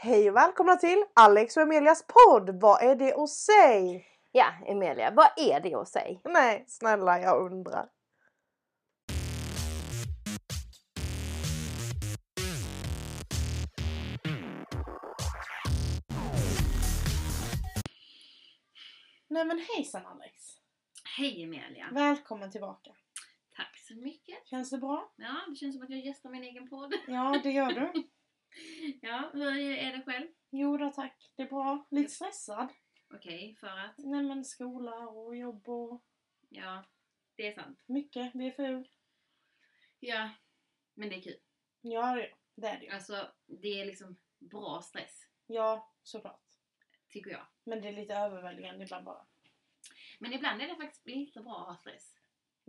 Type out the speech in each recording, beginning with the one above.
Hej och välkomna till Alex och Emelias podd. Vad är det att säga? Ja, Emilia, vad är det att säga? Nej, snälla jag undrar. Nej men hejsan Alex. Hej Emilia! Välkommen tillbaka. Tack så mycket! Känns det bra? Ja, det känns som att jag gästar min egen podd. Ja, det gör du. Ja, hur är det själv? Jo då tack. Det är bra. Lite stressad. Okej, för att? Nej men skola och jobb och Ja, det är sant. mycket. VFU. Ja, men det är kul. Ja, det- är det. Alltså, det är liksom bra stress, Ja, såklart. tycker jag. Men det är lite överväldigande ibland bara. Men ibland är det faktiskt lite bra att ha stress.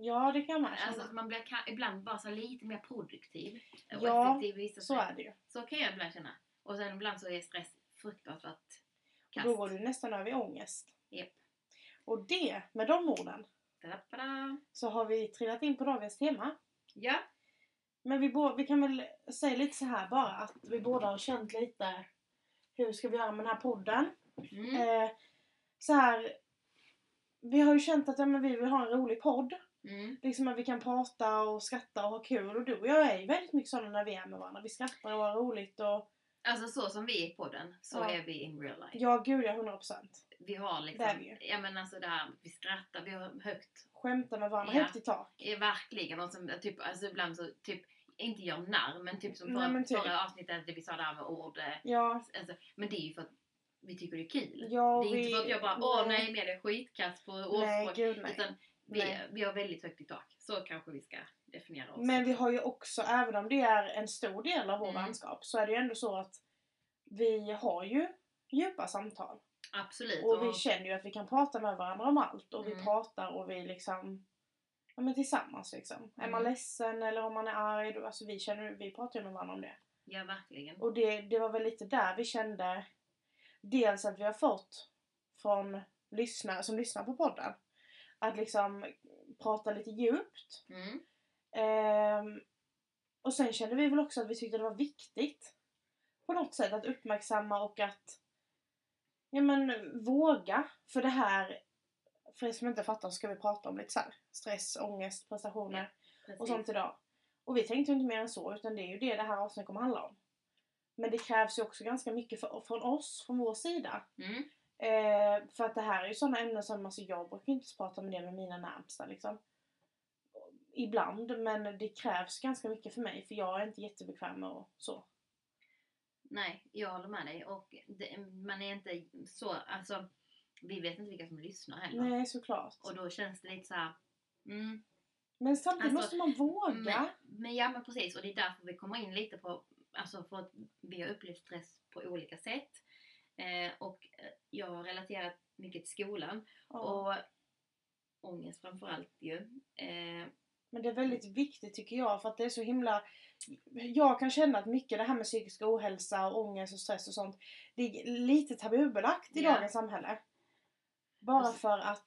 Ja, det kan man känna. Alltså, att man blir ibland bara så lite mer produktiv och Ja, effektiv i vissa så är det ju. Så kan jag ibland känna. Och sen ibland så är stress fruktansvärt kast. Då går du nästan över i ångest. Japp. Och det, med de orden, Ta-da-da. så har vi trillat in på dagens tema. Ja, Men vi, vi kan väl säga lite så här bara att vi båda har känt lite hur ska vi göra med den här podden. mm. Eh, så här, vi har ju känt att ja, men vi vill ha en rolig podd. Mm. Liksom att vi kan prata och skratta och ha kul. Och du och jag är ju väldigt mycket sådana när vi är med varandra. Vi skrattar och har roligt och Alltså så som vi är i podden, så Ja. är vi in real life. ja, gud ja, 100%. Vi har liksom, Det är vi ju. ja men alltså det här, vi skrattar, vi har högt, Skämta med varandra Ja. högt i tak. eh, verkligen, och som, typ, alltså ibland så typ, inte gör narr, men typ som Nej, förra, men typ. förra avsnittet, det vi sa där med ord, eh, Ja, alltså, men det är ju för att vi tycker det är kul. ja det är vi... inte för att jag bara, åh nej, det är skitkass på Nej, ordspråk. gud nej. Utan vi, Nej. vi har väldigt högt i tak. Så kanske vi ska definiera oss. Men vi har ju också, även om det är en stor del av vår Mm. vänskap, så är det ju ändå så att vi har ju djupa samtal. Absolut. Och vi känner ju att vi kan prata med varandra om allt. Och vi Mm. pratar och vi liksom, ja men tillsammans liksom. Är man Mm. ledsen eller om man är arg, då, alltså vi känner vi pratar ju med varandra om det. ja, verkligen. Och det, det var väl lite där vi kände, dels att vi har fått från lyssnare som lyssnar på podden, att liksom prata lite djupt. Mm. Ehm, och sen kände vi väl också att vi tyckte det var viktigt på något sätt att uppmärksamma och att ja men våga. För det här, för er som inte fattar så ska vi prata om lite så här, stress, ångest, prestationer Precis. och sånt idag. Och vi tänkte ju inte mer än så utan det är ju det det här avsnittet kommer handla om. Men det krävs ju också ganska mycket för, från oss, från vår sida. Mm. Eh, för att det här är ju sådana ämnen som, alltså jag brukar inte prata med det med mina närmsta liksom. Ibland, men det krävs ganska mycket för mig för jag är inte jättebekväm med och så. Nej, jag håller med dig. Och det, man är inte så, alltså vi vet inte vilka som lyssnar heller. Nej, såklart. Och då känns det lite så här. Mm, Men samtidigt Alltså, måste man våga. men, men ja men precis och det är därför vi kommer in lite på, alltså för att vi har upplevt stress på olika sätt. Eh, och eh, jag har relaterat mycket till skolan Ja. och ångest framförallt ju. Eh, Men det är väldigt viktigt tycker jag för att det är så himla... Jag kan känna att mycket det här med psykisk ohälsa och ångest och stress och sånt, det är lite tabubelagt i Ja. dagens samhälle. Bara s- för att...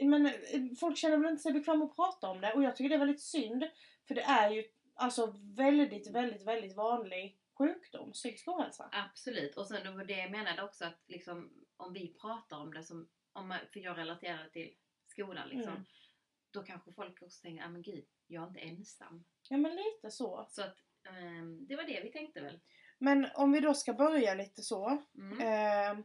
Men, eh, folk känner väl inte sig bekväma att prata om det och jag tycker det är väldigt synd. För det är ju alltså väldigt, väldigt, väldigt vanlig sjukdom, psykisk ohälsa. Absolut, och sen det var det jag menade också att liksom, om vi pratar om det som, om man, för jag relaterar till skolan liksom, Mm. då kanske folk också tänker, ah men gud, jag är inte ensam. Ja men lite så. Så att ehm, det var det vi tänkte väl. Men om vi då ska börja lite så. Mm. Ehm,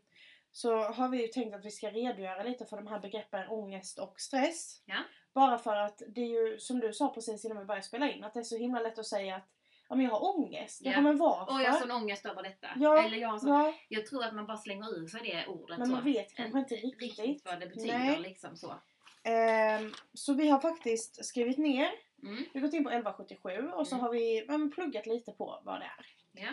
så har vi ju tänkt att vi ska redogöra lite för de här begreppen ångest och stress. Ja. Bara för att det är ju som du sa precis innan vi började spela in att det är så himla lätt att säga att ja, men jag har ångest. Ja. Ja. men varför? Och jag har sån ångest över detta. Ja, Eller jag, har sån, ja, jag tror att man bara slänger ur sig det ordet men så. man vet kanske inte riktigt riktigt. vad det betyder Nej. liksom så. Ehm, så vi har faktiskt skrivit ner, Mm. vi har gått in på 1177 och så Mm. har vi men pluggat lite på vad det är. Ja.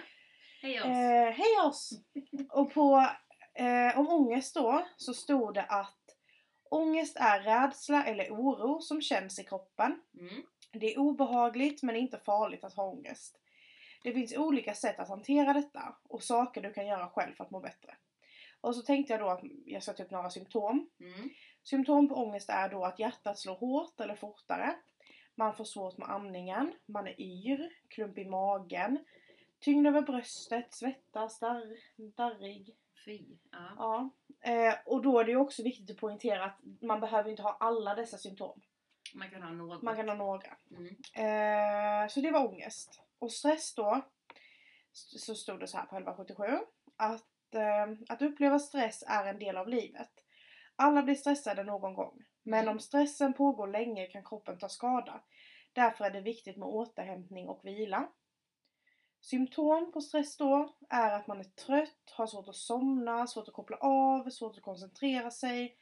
Hej oss. Eh, hej oss! Och på eh, om ångest då så stod det att ångest är rädsla eller oro som känns i kroppen. Mm. Det är obehagligt men inte farligt att ha ångest. Det finns olika sätt att hantera detta och saker du kan göra själv för att må bättre. Och så tänkte jag då att jag ska ta upp några symptom. Mm. Symptom på ångest är då att hjärtat slår hårt eller fortare. Man får svårt med andningen, man är yr, klump i magen, tyngd över bröstet, svettas, darr, darrig. Fy. Ja. Ja. Eh, och då är det ju också viktigt att poängtera att man behöver inte ha alla dessa symptom. Man kan ha något. Man kan ha några. Mm. Eh, så det var ångest. Och stress då, så stod det så här på 1177, att, eh, att uppleva stress är en del av livet. Alla blir stressade någon gång. Men Mm. om stressen pågår länge kan kroppen ta skada. Därför är det viktigt med återhämtning och vila. Symptom på stress då är att man är trött, har svårt att somna, svårt att koppla av, svårt att koncentrera sig,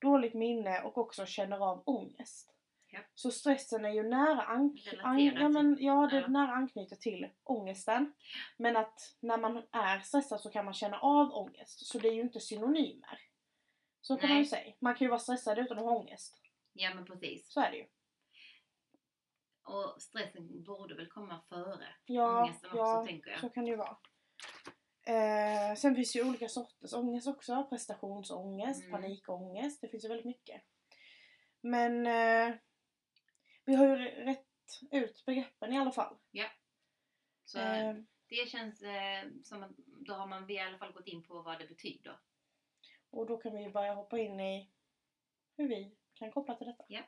dåligt minne och också känner av ångest. Ja. Så stressen är ju nära anknytning, Relaterat ja, men, ja, det är ja. nära anknyter till ångesten. Men att när man är stressad så kan man känna av ångest. Så det är ju inte synonymer. Så kan man ju säga. Man kan ju vara stressad utan att ha ångest. Ja men precis. Så är det ju. Och stressen borde väl komma före Ja, ångesten också ja tänker jag. så kan det ju vara. Eh, sen finns ju olika sorters ångest också. Prestationsångest, Mm. panikångest. Det finns ju väldigt mycket. Men eh, vi har ju rätt ut begreppen i alla fall. Så Eh, det känns eh, som att då har man i alla fall gått in på vad det betyder. och då kan vi ju börja hoppa in i hur vi kan koppla till detta. Ja.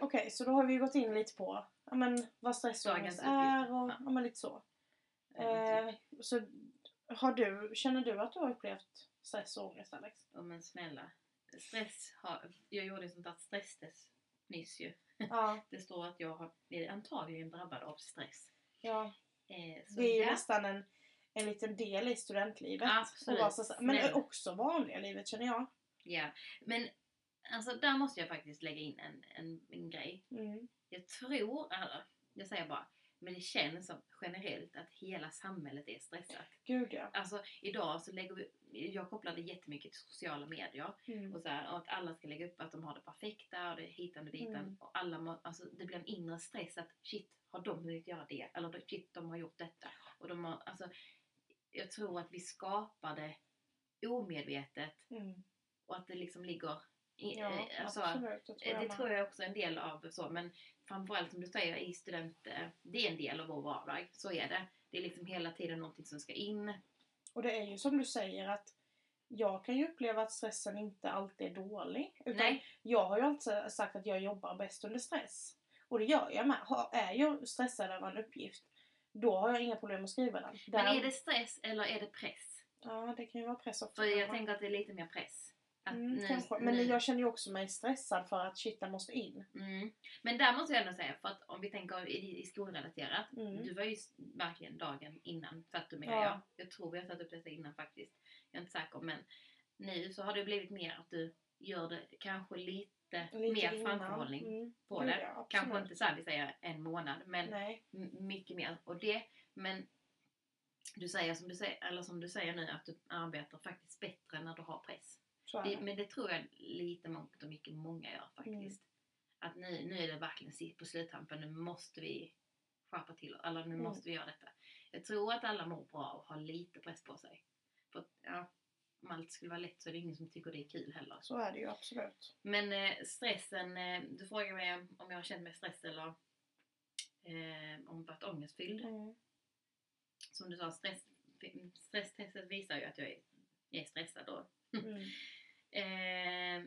Okej, så då har vi gått in lite på ja, men, vad stress och Dagens ångest är och ja. ja, men, lite så. Ja, Eh, typ. så har du, känner du att du har upplevt stress och ångest Alex? Ja men snälla. Stress har, jag gjorde ett sånt där stresstest nyss ju. Ja, Det står att jag har, är antagligen drabbad av stress. ja. Eh, så Det är ju ja, nästan en, en liten del i studentlivet. Absolut. Stressad. Men Snälla. också vanliga livet känner jag. ja. Men alltså där måste jag faktiskt lägga in en, en, en grej. Mm. Jag tror, eller, jag säger bara, men det känns som generellt att hela samhället är stressat. Gud ja. Alltså idag så lägger vi, jag kopplar det jättemycket till sociala medier. Mm. Och, så här, och att alla ska lägga upp att de har det perfekta och det hitan och ditan. Mm. Och alla må, alltså, det blir en inre stress att shit, har de hunnit göra det? Eller shit, de har gjort detta. Och de har, alltså, jag tror att vi skapar det omedvetet Mm. och att det liksom ligger Ja, eh, alltså, absolut. Det tror Eh, jag Det tror jag också är en del av så, men framförallt som du säger i student, eh, det är en del av vår vardag. Så är det. Det är liksom hela tiden någonting som ska in. Och det är ju som du säger att jag kan ju uppleva att stressen inte alltid är dålig. Utan Nej. jag har ju alltid sagt att jag jobbar bäst under stress. Och det gör jag med. Är jag stressad över en uppgift, då har jag inga problem att skriva den. Men Där- är det stress eller är det press? Ja, det kan ju vara press också. För jag tänker att det är lite mer press. Att Mm, kanske. Men nu- jag känner ju också mig stressad för att shit, den måste in. Mm. Men där måste jag ändå säga, för att om vi tänker i, i skolrelaterat. Mm. Du var ju verkligen dagen innan med Ja. ja. Jag tror vi har satt upp detta innan faktiskt. Jag är inte säker men nu så har det blivit mer att du gör det kanske lite, Lite mer innan. framförhållning Mm. på det. ja. Kanske inte så här vi säger en månad men Nej. mycket mer. Och det, men du säger som du säger, eller som du säger nu att du arbetar faktiskt bättre när du har press. Det, men det tror jag lite mångt och mycket många gör faktiskt. Mm. Att nu, nu är det verkligen sitt på sluttampen, nu måste vi skärpa till eller nu Mm. måste vi göra detta. Jag tror att alla mår bra och har lite press på sig. För ja, om allt skulle vara lätt så är det ingen som tycker det är kul heller. Så är det ju absolut. Men eh, stressen, eh, du frågar mig om jag har känt mig stress eller eh, om varit ångestfylld. Mm. Som du sa, stress, stresstestet visar ju att jag är, jag är stressad då. Mm. Eh,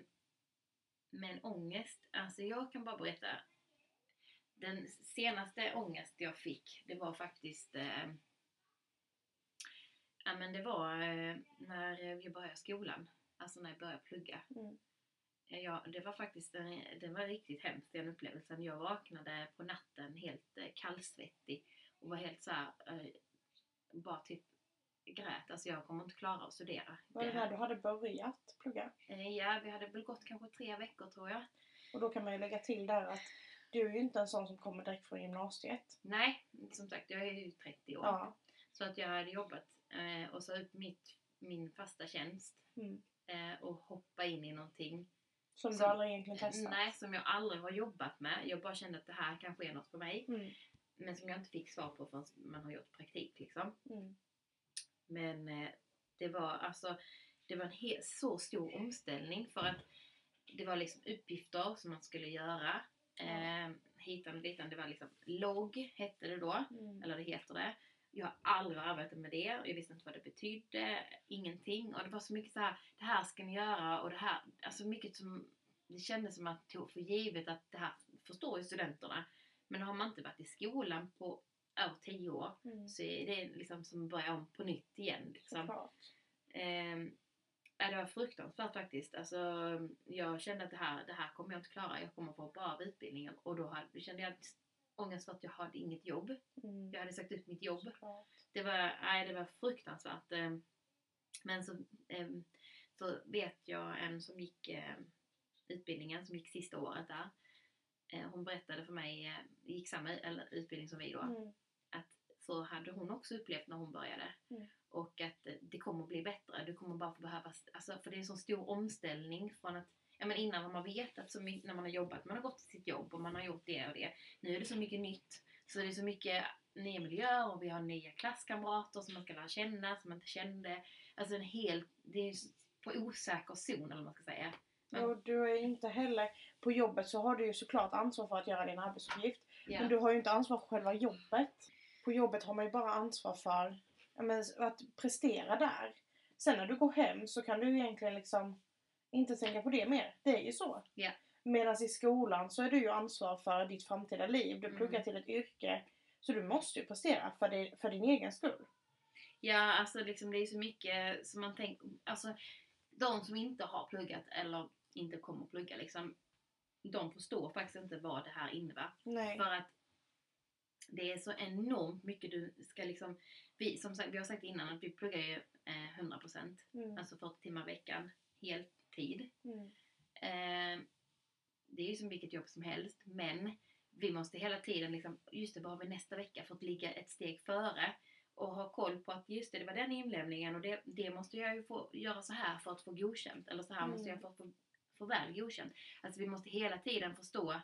men ångest, alltså jag kan bara berätta. Den senaste ångest jag fick, det var faktiskt eh, Ja men det var eh, när vi började skolan. Alltså när jag började plugga. Mm. Eh, Ja, det var faktiskt en, det var riktigt hemskt den upplevelsen. Jag vaknade på natten helt eh, kallsvettig och var helt så här, eh, bara typ grät. Alltså jag kommer inte klara att studera. Var det här- du hade börjat plugga? Eh, Ja, vi hade väl gått kanske tre veckor tror jag. Och då kan man ju lägga till där att du är ju inte en sån som kommer direkt från gymnasiet. Nej, som sagt jag är ju 30 år. Ja. Så att jag hade jobbat eh, och så ut mitt, min fasta tjänst Mm. eh, och hoppa in i någonting. Som du Som- aldrig egentligen testat. Nej, som jag aldrig har jobbat med. Jag bara kände att det här kanske är något för mig. Mm. Men som jag inte fick svar på förrän man har gjort praktik liksom. Mm. Men eh, det var alltså det var en så stor omställning för att det var liksom uppgifter som man skulle göra. Eh, hitan och ditan, det var liksom logg hette det då, Mm. eller det heter det. Jag har aldrig arbetat med det, jag visste inte vad det betydde, ingenting. Och det var så mycket så här, det här ska ni göra och det här, alltså mycket som, det kändes som att tog för givet att det här förstår ju studenterna. Men har man inte varit i skolan på över tio år Mm. så är det liksom som att börja om på nytt igen. Liksom. Ehm, ja, det var fruktansvärt faktiskt. Alltså, jag kände att det här, det här kommer jag inte klara. Jag kommer få hoppa av utbildningen. Och då hade, kände jag ångest för att jag hade inget jobb. Mm. Jag hade sagt upp mitt jobb. Såklart. Det var, nej, det var fruktansvärt. Ehm, Men så, ehm, så vet jag en som gick ehm, utbildningen, som gick sista året där. Eh, Hon berättade för mig, eh, gick samma utbildning som vi då Mm. Så hade hon också upplevt när hon började. Mm. Och att eh, det kommer bli bättre. Du kommer bara få behöva, alltså, för det är en så stor omställning från att Ja, men innan har man vetat så mycket, när man har jobbat, man har gått till sitt jobb och man har gjort det och det. Nu är det så mycket nytt. Så det är så mycket nya miljöer och vi har nya klasskamrater som man ska lära känna, som man inte kände. Alltså en hel, det är på osäker zon eller vad man ska säga. Men- Och du är inte heller, på jobbet så har du ju såklart ansvar för att göra din arbetsuppgift. Ja. Men du har ju inte ansvar för själva jobbet. På jobbet har man ju bara ansvar för ja, men, att prestera där. Sen när du går hem så kan du egentligen liksom inte tänka på det mer. Det är ju så. Ja. Medan i skolan så är du ju ansvar för ditt framtida liv. Du Mm. pluggar till ett yrke. Så du måste ju prestera för, det, för din egen skull. Ja, alltså liksom det är så mycket som man tänker, alltså de som inte har pluggat eller inte kommer att plugga liksom, de förstår faktiskt inte vad det här innebär. Nej. För att det är så enormt mycket du ska liksom, vi, som sagt, vi har sagt innan att vi pluggar ju eh, 100%, Mm. alltså 40 timmar i veckan, heltid. Mm. Eh, det är ju som vilket jobb som helst, men vi måste hela tiden liksom, just det, vad har vi nästa vecka för att ligga ett steg före och ha koll på att just det, det var den inlämningen och det, det måste jag ju få göra så här för att få godkänt eller så här måste jag Mm. för att få, få väl godkänt. Alltså vi måste hela tiden förstå,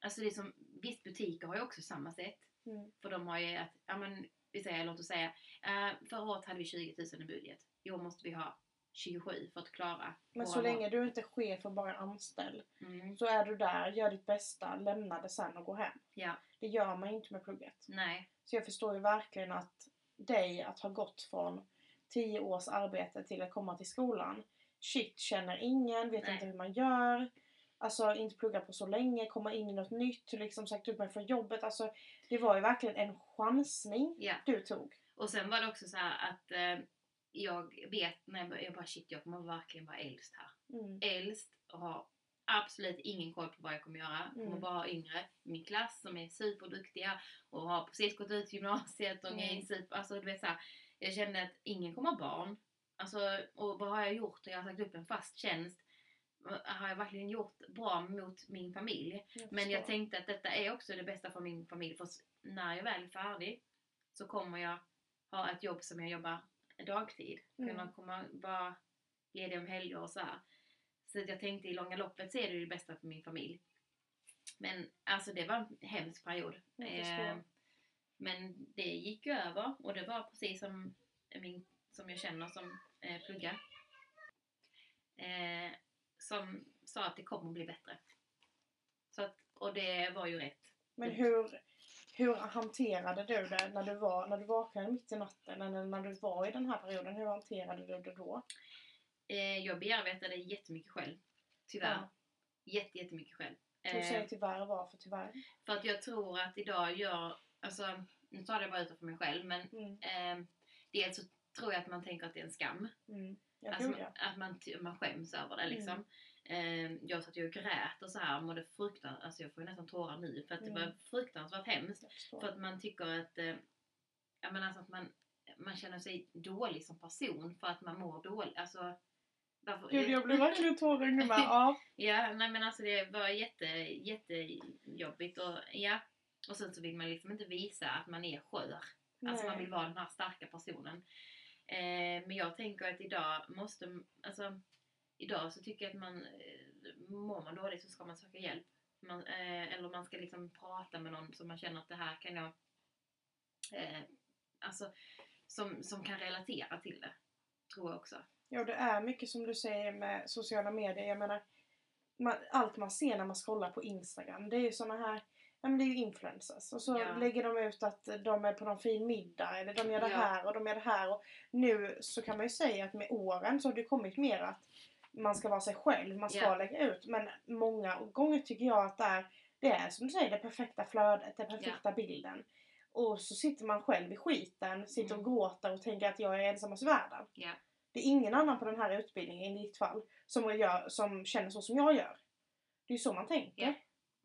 alltså det är som, visst butiker har ju också samma sätt, Mm. för de har ju att, ja men vi säger, låt oss säga, eh, förra året hade vi 20 000 i budget, i år måste vi ha 27 för att klara Men så länge du inte är chef och bara anställd Mm, så är du där, gör ditt bästa, lämna det sen och gå hem. ja, Det gör man inte med plugget. nej. Så jag förstår ju verkligen att dig att ha gått från 10 års arbete till att komma till skolan. Shit, känner ingen, vet Nej. inte hur man gör. Alltså inte plugga på så länge, komma in i något nytt, liksom sagt upp mig från jobbet. Alltså det var ju verkligen en chansning Ja. du tog. Och sen var det också så här att eh, jag vet, när jag, jag bara shit jag kommer verkligen vara äldst här. Mm. Äldst och har absolut ingen koll på vad jag kommer göra. Kommer Mm. bara ha yngre i min klass som är superduktiga och har precis gått ut gymnasiet och är Mm. super, alltså du vet så här, Jag kände att ingen kommer ha barn. Alltså, och vad har jag gjort? Jag har sagt upp en fast tjänst. Har jag verkligen gjort bra mot min familj? Men jag tänkte att detta är också det bästa för min familj. För när jag väl är färdig så kommer jag ha ett jobb som jag jobbar dagtid. Mm. Kunna komma, vara ledig om helger och så här. Så jag tänkte i långa loppet så är det det bästa för min familj. Men alltså det var en hemsk period. Jag. Eh, men det gick ju över och det var precis som, min, som jag känner som eh, pluggar. Eh, som sa att det kommer bli bättre. Så att, och det var ju rätt. Men hur, hur hanterade du det när du, var, när du vaknade mitt i natten? Eller när du var i den här perioden? Hur hanterade du det då? Eh, jag bearbetade jättemycket själv. Tyvärr. Ja. Jätte, jättemycket själv. Du Eh, säger tyvärr var för tyvärr. för att jag tror att idag gör, alltså nu tar jag bara ut det för mig själv men Mm. eh, dels så tror jag att man tänker att det är en skam. Mm. Alltså, det. att man, man skäms över det liksom. Eh, jag satt ju och grät och så här mådde fruktansvärt, alltså jag får ju nästan tårar nu för att det Mm. var fruktansvärt hemskt. För att man tycker att, eh, ja men alltså att man, man känner sig dålig som person för att man mår dåligt. Alltså, varför, Gud, jag blir verkligen tårögd nu med. Ja. Ja, nej men alltså det var jätte, jättejobbigt och ja. Och sen så vill man liksom inte visa att man är skör. Alltså man vill vara den här starka personen. Eh, men jag tänker att idag måste, alltså idag så tycker jag att man, eh, mår man dåligt så ska man söka hjälp. Man, eh, eller man ska liksom prata med någon som man känner att det här kan jag, eh, alltså som, som kan relatera till det. Tror jag också. Ja, det är mycket som du säger med sociala medier. Jag menar, man, allt man ser när man scrollar på Instagram, det är ju såna här Ja men det är ju influencers och så Ja. lägger de ut att de är på någon fin middag eller de gör det Ja. här och de gör det här och nu så kan man ju säga att med åren så har det kommit mer att man ska vara sig själv, man ska Ja. lägga ut men många gånger tycker jag att det är, det är som du säger det perfekta flödet, den perfekta bilden. Och så sitter man själv i skiten, sitter och Mm. gråter och tänker att jag är ensammast i världen. Det är ingen annan på den här utbildningen i ditt fall som, gör, som känner så som jag gör. Det är ju så man tänker.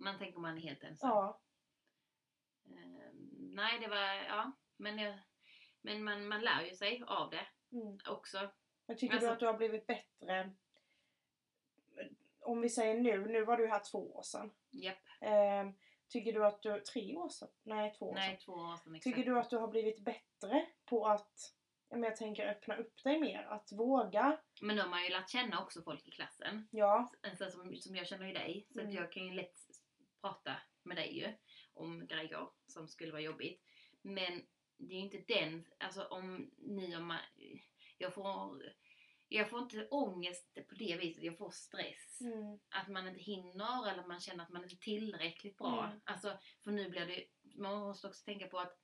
Man tänker man är helt ensam. Ja. Ehm, nej, det var, ja. Men, jag, men man, man lär ju sig av det Mm. också. Men tycker Alltså- du att du har blivit bättre? Om vi säger nu, nu var du här två år sedan. Japp. Ehm, tycker du att du, tre år sedan? Nej, två år Nej, sedan. två år sedan exakt. Tycker du att du har blivit bättre på att, men jag tänker öppna upp dig mer? Att våga? Men nu har man ju lärt känna också folk i klassen. Ja. Alltså, som, som jag känner ju dig. Så Mm. att jag kan ju lätt prata med dig ju. Om grejer som skulle vara jobbigt. Men det är ju inte den, alltså om ni och man, jag får, jag får inte ångest på det viset, jag får stress. Mm. Att man inte hinner eller man känner att man inte är tillräckligt bra. Mm. Alltså, för nu blir det, man måste också tänka på att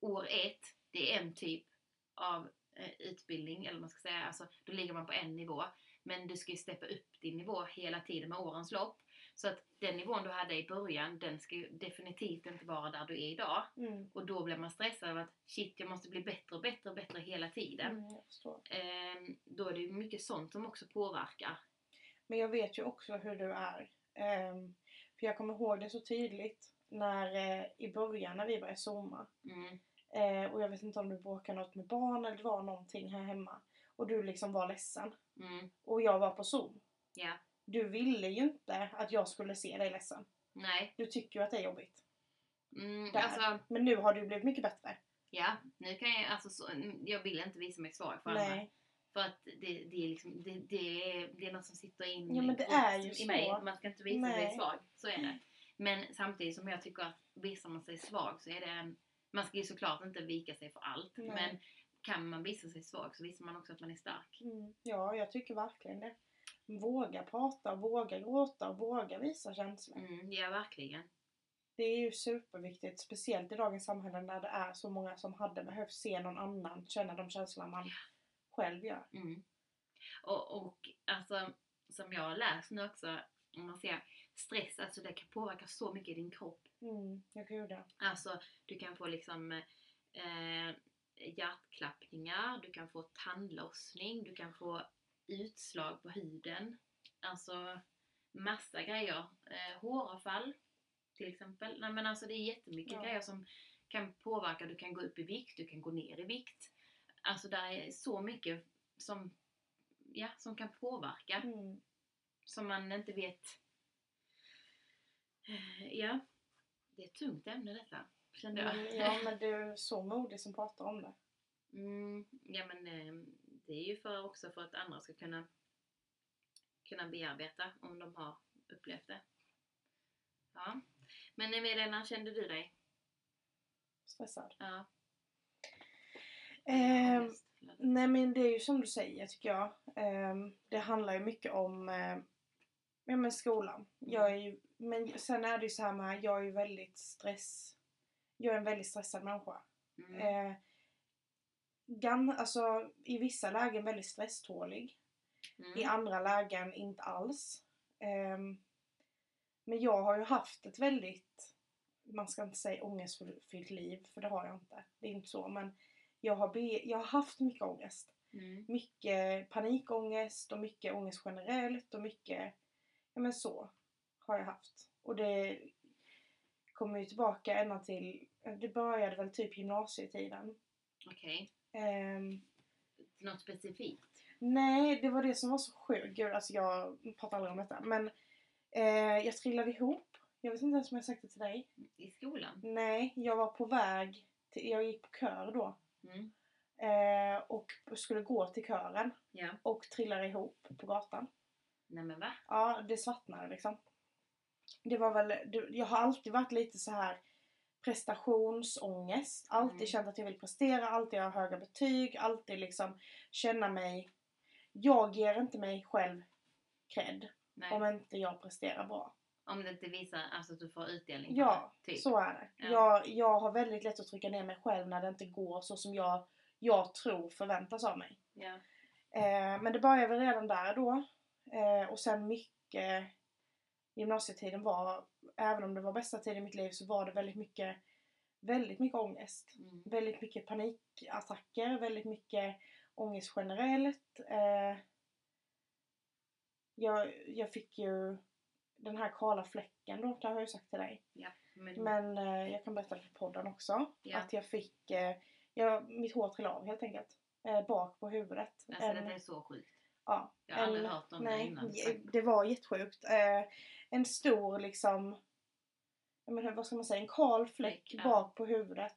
år ett, det är en typ av eh, utbildning, eller man ska säga, alltså då ligger man på en nivå. Men du ska ju steppa upp din nivå hela tiden med årens lopp. Så att den nivån du hade i början, den ska ju definitivt inte vara där du är idag. Mm. Och då blir man stressad av att shit, jag måste bli bättre och bättre och bättre hela tiden. Mm. Ehm, då är det ju mycket sånt som också påverkar. Men jag vet ju också hur du är. Ehm, för jag kommer ihåg det så tydligt när eh, i början när vi började zooma. Mm. Eh, och jag vet inte om du bråkade något med barn eller det var någonting här hemma. Och du liksom var ledsen. Mm. Och jag var på zoom. Ja. Du ville ju inte att jag skulle se dig ledsen. Nej. Du tycker ju att det är jobbigt. Mm, alltså, Men nu har du blivit mycket bättre. ja. Nu kan jag, alltså, så, jag vill inte visa mig svag för andra. Nej. För att det, det, är liksom, det, det, är, det är något som sitter in Ja, men det är ju i så. mig. Man ska inte visa Nej. sig svag. Så är det. Men samtidigt som jag tycker att visar man sig svag så är det en... Man ska ju såklart inte vika sig för allt. Nej. Men kan man visa sig svag så visar man också att man är stark. Mm. Ja, jag tycker verkligen det. Våga prata, våga gråta och våga visa känslor. Mm, ja, verkligen. Det är ju superviktigt, speciellt i dagens samhälle när det är så många som hade behövt se någon annan känna de känslor man själv gör. Mm. Och, och alltså, som jag har läst nu också, om man ser stress, alltså det kan påverka så mycket i din kropp. Mm, jag gud ja. Alltså, du kan få liksom eh, hjärtklappningar, du kan få tandlossning, du kan få utslag på huden. Alltså, massa grejer. Eh, håravfall, till exempel. Nej, men alltså det är jättemycket Ja. grejer som kan påverka. Du kan gå upp i vikt, du kan gå ner i vikt. Alltså, det är så mycket som, ja, som kan påverka Mm. som man inte vet. Eh, Ja, det är ett tungt ämne detta, kände jag. Ja men du är så modig som pratar om det. Mm, ja men eh, det är ju för också för att andra ska kunna kunna bearbeta om de har upplevt det. Ja. Men Emilia, när kände du dig? Stressad. Ja. Ehm, eller? nej men det är ju som du säger tycker jag. Ehm, det handlar ju mycket om eh, ja, men skolan. Jag är ju, men sen är det ju så här med, jag är ju väldigt stress... Jag är en väldigt stressad människa. Mm. Gan, alltså, I vissa lägen väldigt stresstålig. Mm. I andra lägen inte alls. Ehm, men jag har ju haft ett väldigt, man ska inte säga ångestfyllt liv, för det har jag inte. Det är inte så. Men jag har, be, jag har haft mycket ångest. Mm. Mycket panikångest och mycket ångest generellt och mycket, ja men så har jag haft. Och det kommer ju tillbaka ända till, det började väl typ gymnasietiden. Okej. Ehm, Något specifikt? Nej, det var det som var så sjukt. Gud, alltså jag pratar aldrig om detta. Men eh, jag trillade ihop. Jag vet inte ens om jag sagt det till dig. I skolan? Nej, jag var på väg. Till, jag gick på kör då. Mm. Eh, och skulle gå till kören. Ja. Och trillade ihop på gatan. Nej men va? Ja, det svartnade liksom. Det var väl, jag har alltid varit lite så här prestationsångest. Alltid Mm. känt att jag vill prestera, alltid ha höga betyg, alltid liksom känna mig jag ger inte mig själv cred Nej. om inte jag presterar bra. Om det inte visar alltså, att du får utdelning Ja, det. Typ. så är det. Ja. Jag, jag har väldigt lätt att trycka ner mig själv när det inte går så som jag, jag tror förväntas av mig. Ja. Eh, men det började väl redan där då. Eh, och sen mycket gymnasietiden var, även om det var bästa tiden i mitt liv så var det väldigt mycket, väldigt mycket ångest. Mm. Väldigt mycket panikattacker, väldigt mycket ångest generellt. Eh, jag, jag fick ju den här kala fläcken då, det har jag ju sagt till dig. Ja. Men, Men eh, jag kan berätta det på podden också. Ja. Att jag fick, eh, jag, mitt hår trillade av helt enkelt. Eh, bak på huvudet. alltså, En- det är så sjukt. Ja, Jag har aldrig en- hört om det nej, innan. j- det var jättesjukt. Eh, en stor liksom, jag menar, vad ska man säga, en kal fläck ja. bak på huvudet.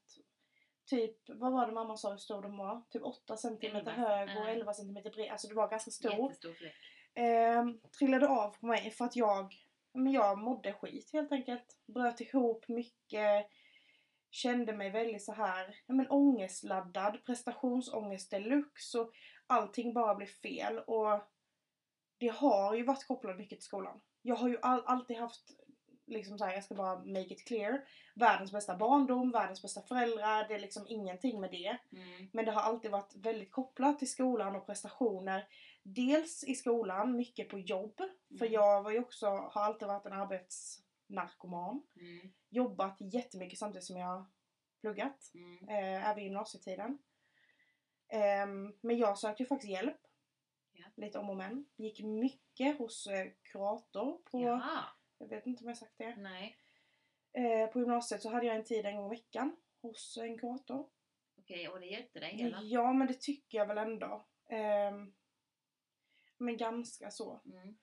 Typ, vad var det mamma sa hur stor den var? Typ 8 cm Elva, hög och ja. 11 cm bred. Alltså det var ganska stor. Jättestor fläck. Eh, trillade av på mig för att jag, men jag mådde skit helt enkelt. Bröt ihop mycket. Kände mig väldigt så här, ja, men ångestladdad, prestationsångest deluxe och allting bara blev fel. Och det har ju varit kopplat mycket till skolan. Jag har ju all, alltid haft, liksom så här, jag ska bara make it clear, världens bästa barndom, världens bästa föräldrar, det är liksom ingenting med det. Mm. Men det har alltid varit väldigt kopplat till skolan och prestationer. Dels i skolan, mycket på jobb. För Mm. jag var ju också, har alltid varit en arbetsnarkoman. Mm. Jobbat jättemycket samtidigt som jag pluggat. Mm. Eh, även i gymnasietiden. Ehm, men jag sökte ju faktiskt hjälp. Ja. Lite om och men. Gick mycket hos eh, kurator på, Jaha. jag vet inte om jag sagt det. Nej. Eh, på gymnasiet så hade jag en tid en gång i veckan hos en kurator. Okej, och det hjälpte dig hela? Ja, men det tycker jag väl ändå. Ehm, men ganska så. Mm.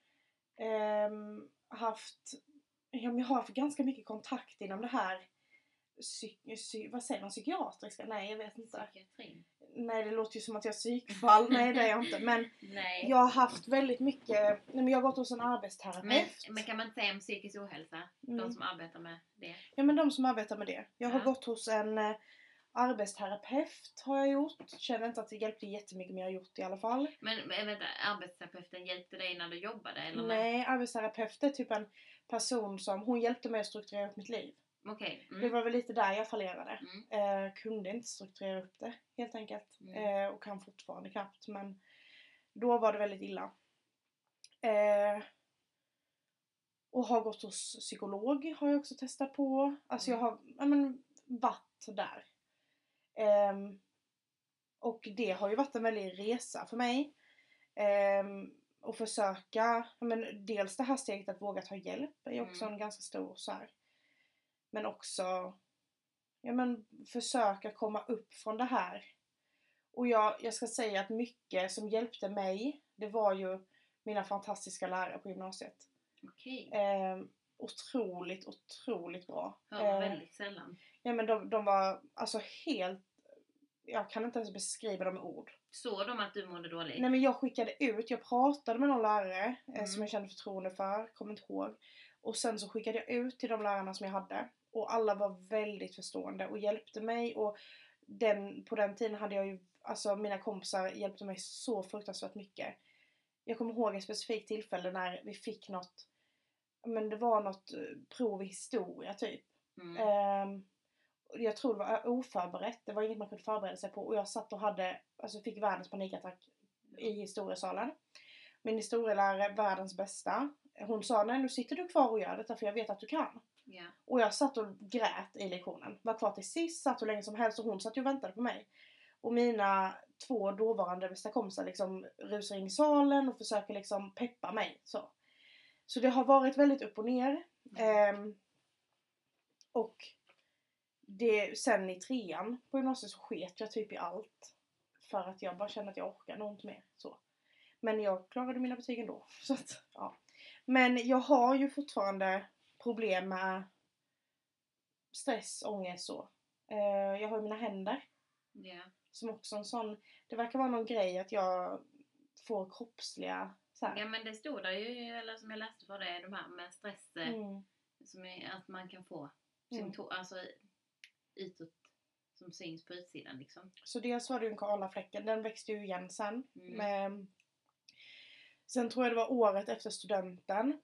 Ehm, haft, ja, jag har haft ganska mycket kontakt inom det här psyk, psy, vad säger man, psykiatriska? Nej, jag vet inte. Psykiatrin? Nej, det låter ju som att jag har psykfall. Nej, det är jag inte. Men Nej. jag har haft väldigt mycket, nej, men jag har gått hos en arbetsterapeut. Men, men kan man inte säga om psykisk ohälsa? Mm. De som arbetar med det? Ja, men de som arbetar med det. Jag har Ja. gått hos en eh, arbetsterapeut har jag gjort. Känner inte att det hjälpte jättemycket men jag har gjort det i alla fall. Men, men vänta, arbetsterapeuten hjälpte dig när du jobbade? Eller Nej, arbetsterapeut är typ en person som, hon hjälpte mig att strukturera upp mitt liv. Det Mm. var väl lite där jag fallerade. Mm. Eh, kunde inte strukturera upp det helt enkelt. Mm. Eh, och kan fortfarande knappt men då var det väldigt illa. Eh, och har gått hos psykolog har jag också testat på. Alltså jag Mm. har, ja, men, varit där. Ehm, och det har ju varit en väldig resa för mig. Ehm, och försöka, ja, men dels det här steget att våga ta hjälp är ju också Mm. en ganska stor så här. Men också ja, men, försöka komma upp från det här. Och jag, jag ska säga att mycket som hjälpte mig, det var ju mina fantastiska lärare på gymnasiet. Okej. Ehm, otroligt, otroligt bra. Hör man Eh, väldigt sällan. Ja men de, de var alltså helt... Jag kan inte ens beskriva dem med ord. Såg de att du mådde dåligt? Nej men jag skickade ut, jag pratade med någon lärare eh, Mm. som jag kände förtroende för, kommer inte ihåg. Och sen så skickade jag ut till de lärarna som jag hade. Och alla var väldigt förstående och hjälpte mig. Och den, på den tiden hade jag ju, alltså mina kompisar hjälpte mig så fruktansvärt mycket. Jag kommer ihåg ett specifikt tillfälle när vi fick något, men det var något eh, prov i historia typ. Mm. Och jag tror det var oförberett, det var inget man kunde förbereda sig på och jag satt och hade, alltså fick världens panikattack i historiesalen. Min historielärare, världens bästa, hon sa nej nu sitter du kvar och gör detta för jag vet att du kan. Ja. Och jag satt och grät i lektionen. Var kvar till sist, satt hur länge som helst och hon satt ju och väntade på mig. Och mina två dåvarande bästa kompisar liksom rusar in i salen och försöker liksom peppa mig. Så, så det har varit väldigt upp och ner. Ehm, och det, sen i trean på gymnasiet så sket jag typ i allt. För att jag bara kände att jag orkar nog inte mer. Så. Men jag klarade mina betyg ändå. Så att, ja. Men jag har ju fortfarande problem med stress, ångest så. Eh, jag har ju mina händer Ja. som också en sån, det verkar vara någon grej att jag får kroppsliga så här. ja men det stod där ju, eller som jag läste för det, de här med stress, eh, Mm. som är, att man kan få Mm. symptom, alltså utåt, som syns på utsidan liksom. Så dels var det ju en kala fläcken, den växte ju igen sen Mm. med Sen tror jag det var året efter studenten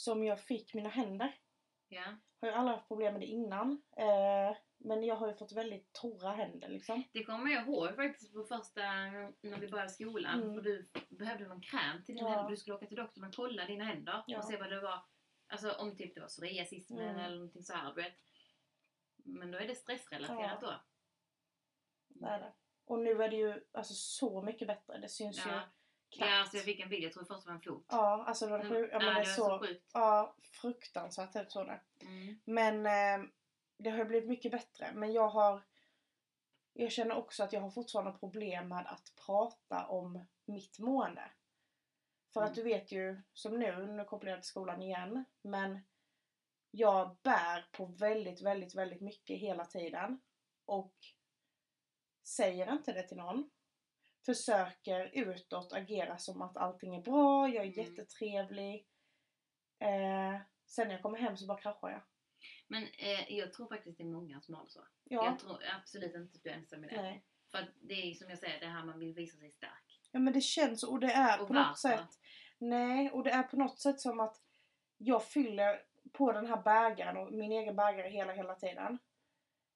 som jag fick mina händer. Ja. Har ju aldrig haft problem med det innan. Eh, men jag har ju fått väldigt torra händer liksom. Det kommer jag ihåg faktiskt på första, när vi började skolan. Mm. För du behövde någon kräm till dina Ja. händer. Du skulle åka till doktorn och kolla dina händer Ja. och se vad det var. Alltså om typ det var psoriasis Mm. eller någonting så här, du vet. Men då är det stressrelaterat Ja. då. Det är det. Och nu är det ju alltså så mycket bättre. Det syns ju Ja. Knappt. Ja, alltså jag fick en bild, jag tror först det var en fot. Ja, alltså det var Mm. sjukt. Ja, men Ja, det det så, så sjukt. ja, fruktansvärt ut så det. Mm. Men eh, det har ju blivit mycket bättre. Men jag har jag känner också att jag har fortfarande problem med att prata om mitt mående. För att Mm. du vet ju, som nu, nu kopplar jag till skolan igen, men jag bär på väldigt, väldigt, väldigt mycket hela tiden. Och säger inte det till någon. Försöker utåt agera som att allting är bra, jag är Mm. jättetrevlig. Eh, sen när jag kommer hem så bara kraschar jag. Men eh, jag tror faktiskt det är många som har det så. Ja, Jag tror absolut inte att du är ensam med det. nej. För att det är som jag säger, det här man vill visa sig stark. Ja men det känns och det är Och på varför? något sätt Nej och det är på något sätt som att jag fyller på den här bägaren och min egen bägare hela hela tiden.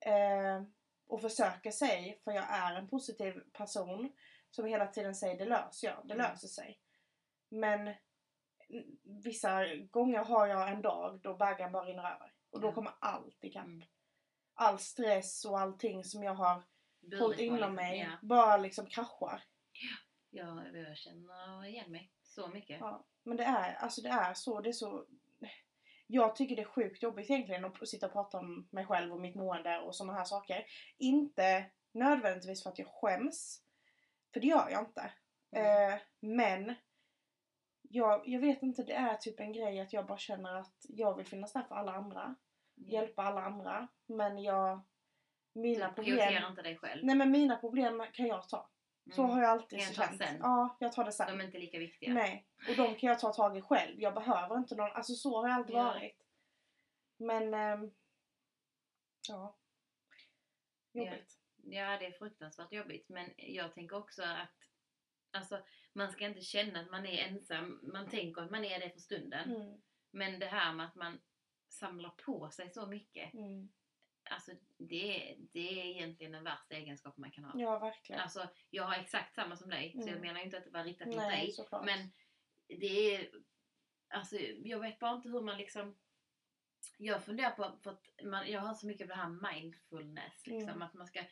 Eh, och försöker sig, för jag är en positiv person som hela tiden säger det löser jag, det Mm. löser sig. Men vissa gånger har jag en dag då bägaren bara rinner över. Och då kommer allt ikapp. Mm. All stress och allting som jag har Burit hållit inom mig Ja. bara liksom kraschar. Ja, jag känner igen mig så mycket. Ja, men det är, alltså det är så, det är så... Jag tycker det är sjukt jobbigt egentligen att sitta och prata om mig själv och mitt mående och sådana här saker. Inte nödvändigtvis för att jag skäms. För det gör jag inte. Mm. Eh, men jag, jag vet inte, det är typ en grej att jag bara känner att jag vill finnas där för alla andra. Ja. Hjälpa alla andra. Men jag... Mina Du prioriterar problem... inte dig själv. Nej men mina problem kan jag ta. Så Mm. har jag alltid jag känt. sen? Ja, jag tar det sen. De är inte lika viktiga. Nej, och de kan jag ta tag i själv. Jag behöver inte någon, alltså så har jag alltid Ja. varit. Men, ehm, ja. Jobbigt. Ja, det är fruktansvärt jobbigt. Men jag tänker också att alltså, man ska inte känna att man är ensam. Man tänker att man är det för stunden. Mm, Men det här med att man samlar på sig så mycket. mm. Alltså, det, är- det är egentligen den värsta egenskapen man kan ha. Ja, verkligen. Alltså, jag har exakt samma som dig. Så jag Mm. menar inte att det var riktat mot dig. såklart. Men det är... Alltså, jag vet bara inte hur man liksom... Jag funderar på, för att man, jag har så mycket på det här mindfulness. Liksom, Mm. Att man ska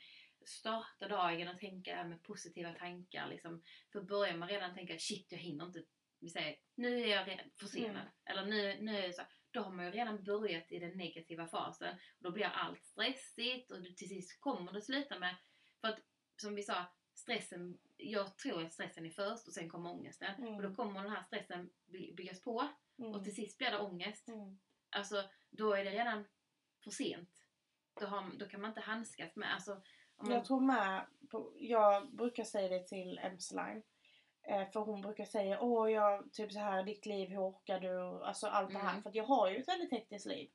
starta dagen och tänka med positiva tankar. Liksom. För börjar man redan tänka shit jag hinner inte. Vi säger nu är jag försenad. Mm. Eller nu, nu är så. Då har man ju redan börjat i den negativa fasen. Och då blir allt stressigt och till sist kommer det sluta med... För att som vi sa, stressen, jag tror att stressen är först och sen kommer ångesten. Mm. Och då kommer den här stressen by- byggas på Mm. och till sist blir det ångest. Mm. Alltså, då är det redan för sent. Då, har, då kan man inte handskas med, alltså... Man, Jag tror med, på, jag brukar säga det till Emsline. Eh, för hon brukar säga åh jag, typ så här ditt liv, hur orkar du? Alltså allt det här. Mm. För att jag har ju ett väldigt hektiskt liv.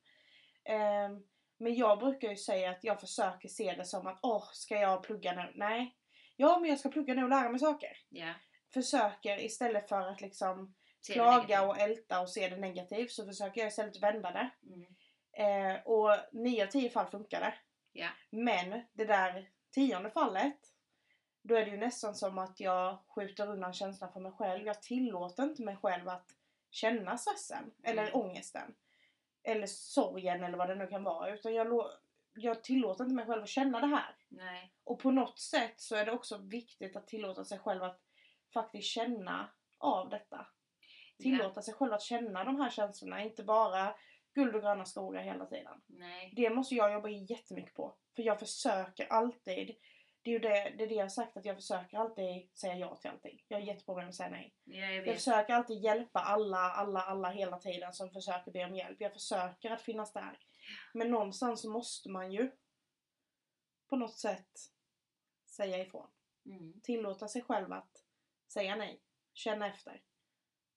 Ehm, men jag brukar ju säga att jag försöker se det som att åh, ska jag plugga nu? Nej. Ja, men jag ska plugga nu och lära mig saker. ja, Försöker istället för att liksom se klaga och älta och se det negativt så försöker jag istället vända det. Mm. Eh, och nio av tio fall funkar det. Ja. Men det där tionde fallet, då är det ju nästan som att jag skjuter undan känslan för mig själv. Jag tillåter inte mig själv att känna stressen eller Mm. ångesten. Eller sorgen eller vad det nu kan vara. Utan jag, jag tillåter inte mig själv att känna det här. Nej. Och på något sätt så är det också viktigt att tillåta sig själv att faktiskt känna av detta. Tillåta sig själv att känna de här känslorna, inte bara guld och gröna skogar hela tiden. Nej. Det måste jag jobba jättemycket på. För jag försöker alltid, det är ju det, det, är det jag har sagt, att jag försöker alltid säga ja till allting. Jag har jätteproblem med att säga nej. Ja, jag Jag försöker alltid hjälpa alla, alla, alla hela tiden som försöker be om hjälp. Jag försöker att finnas där. Men någonstans måste man ju på något sätt säga ifrån. Mm. Tillåta sig själv att säga nej. Känna efter.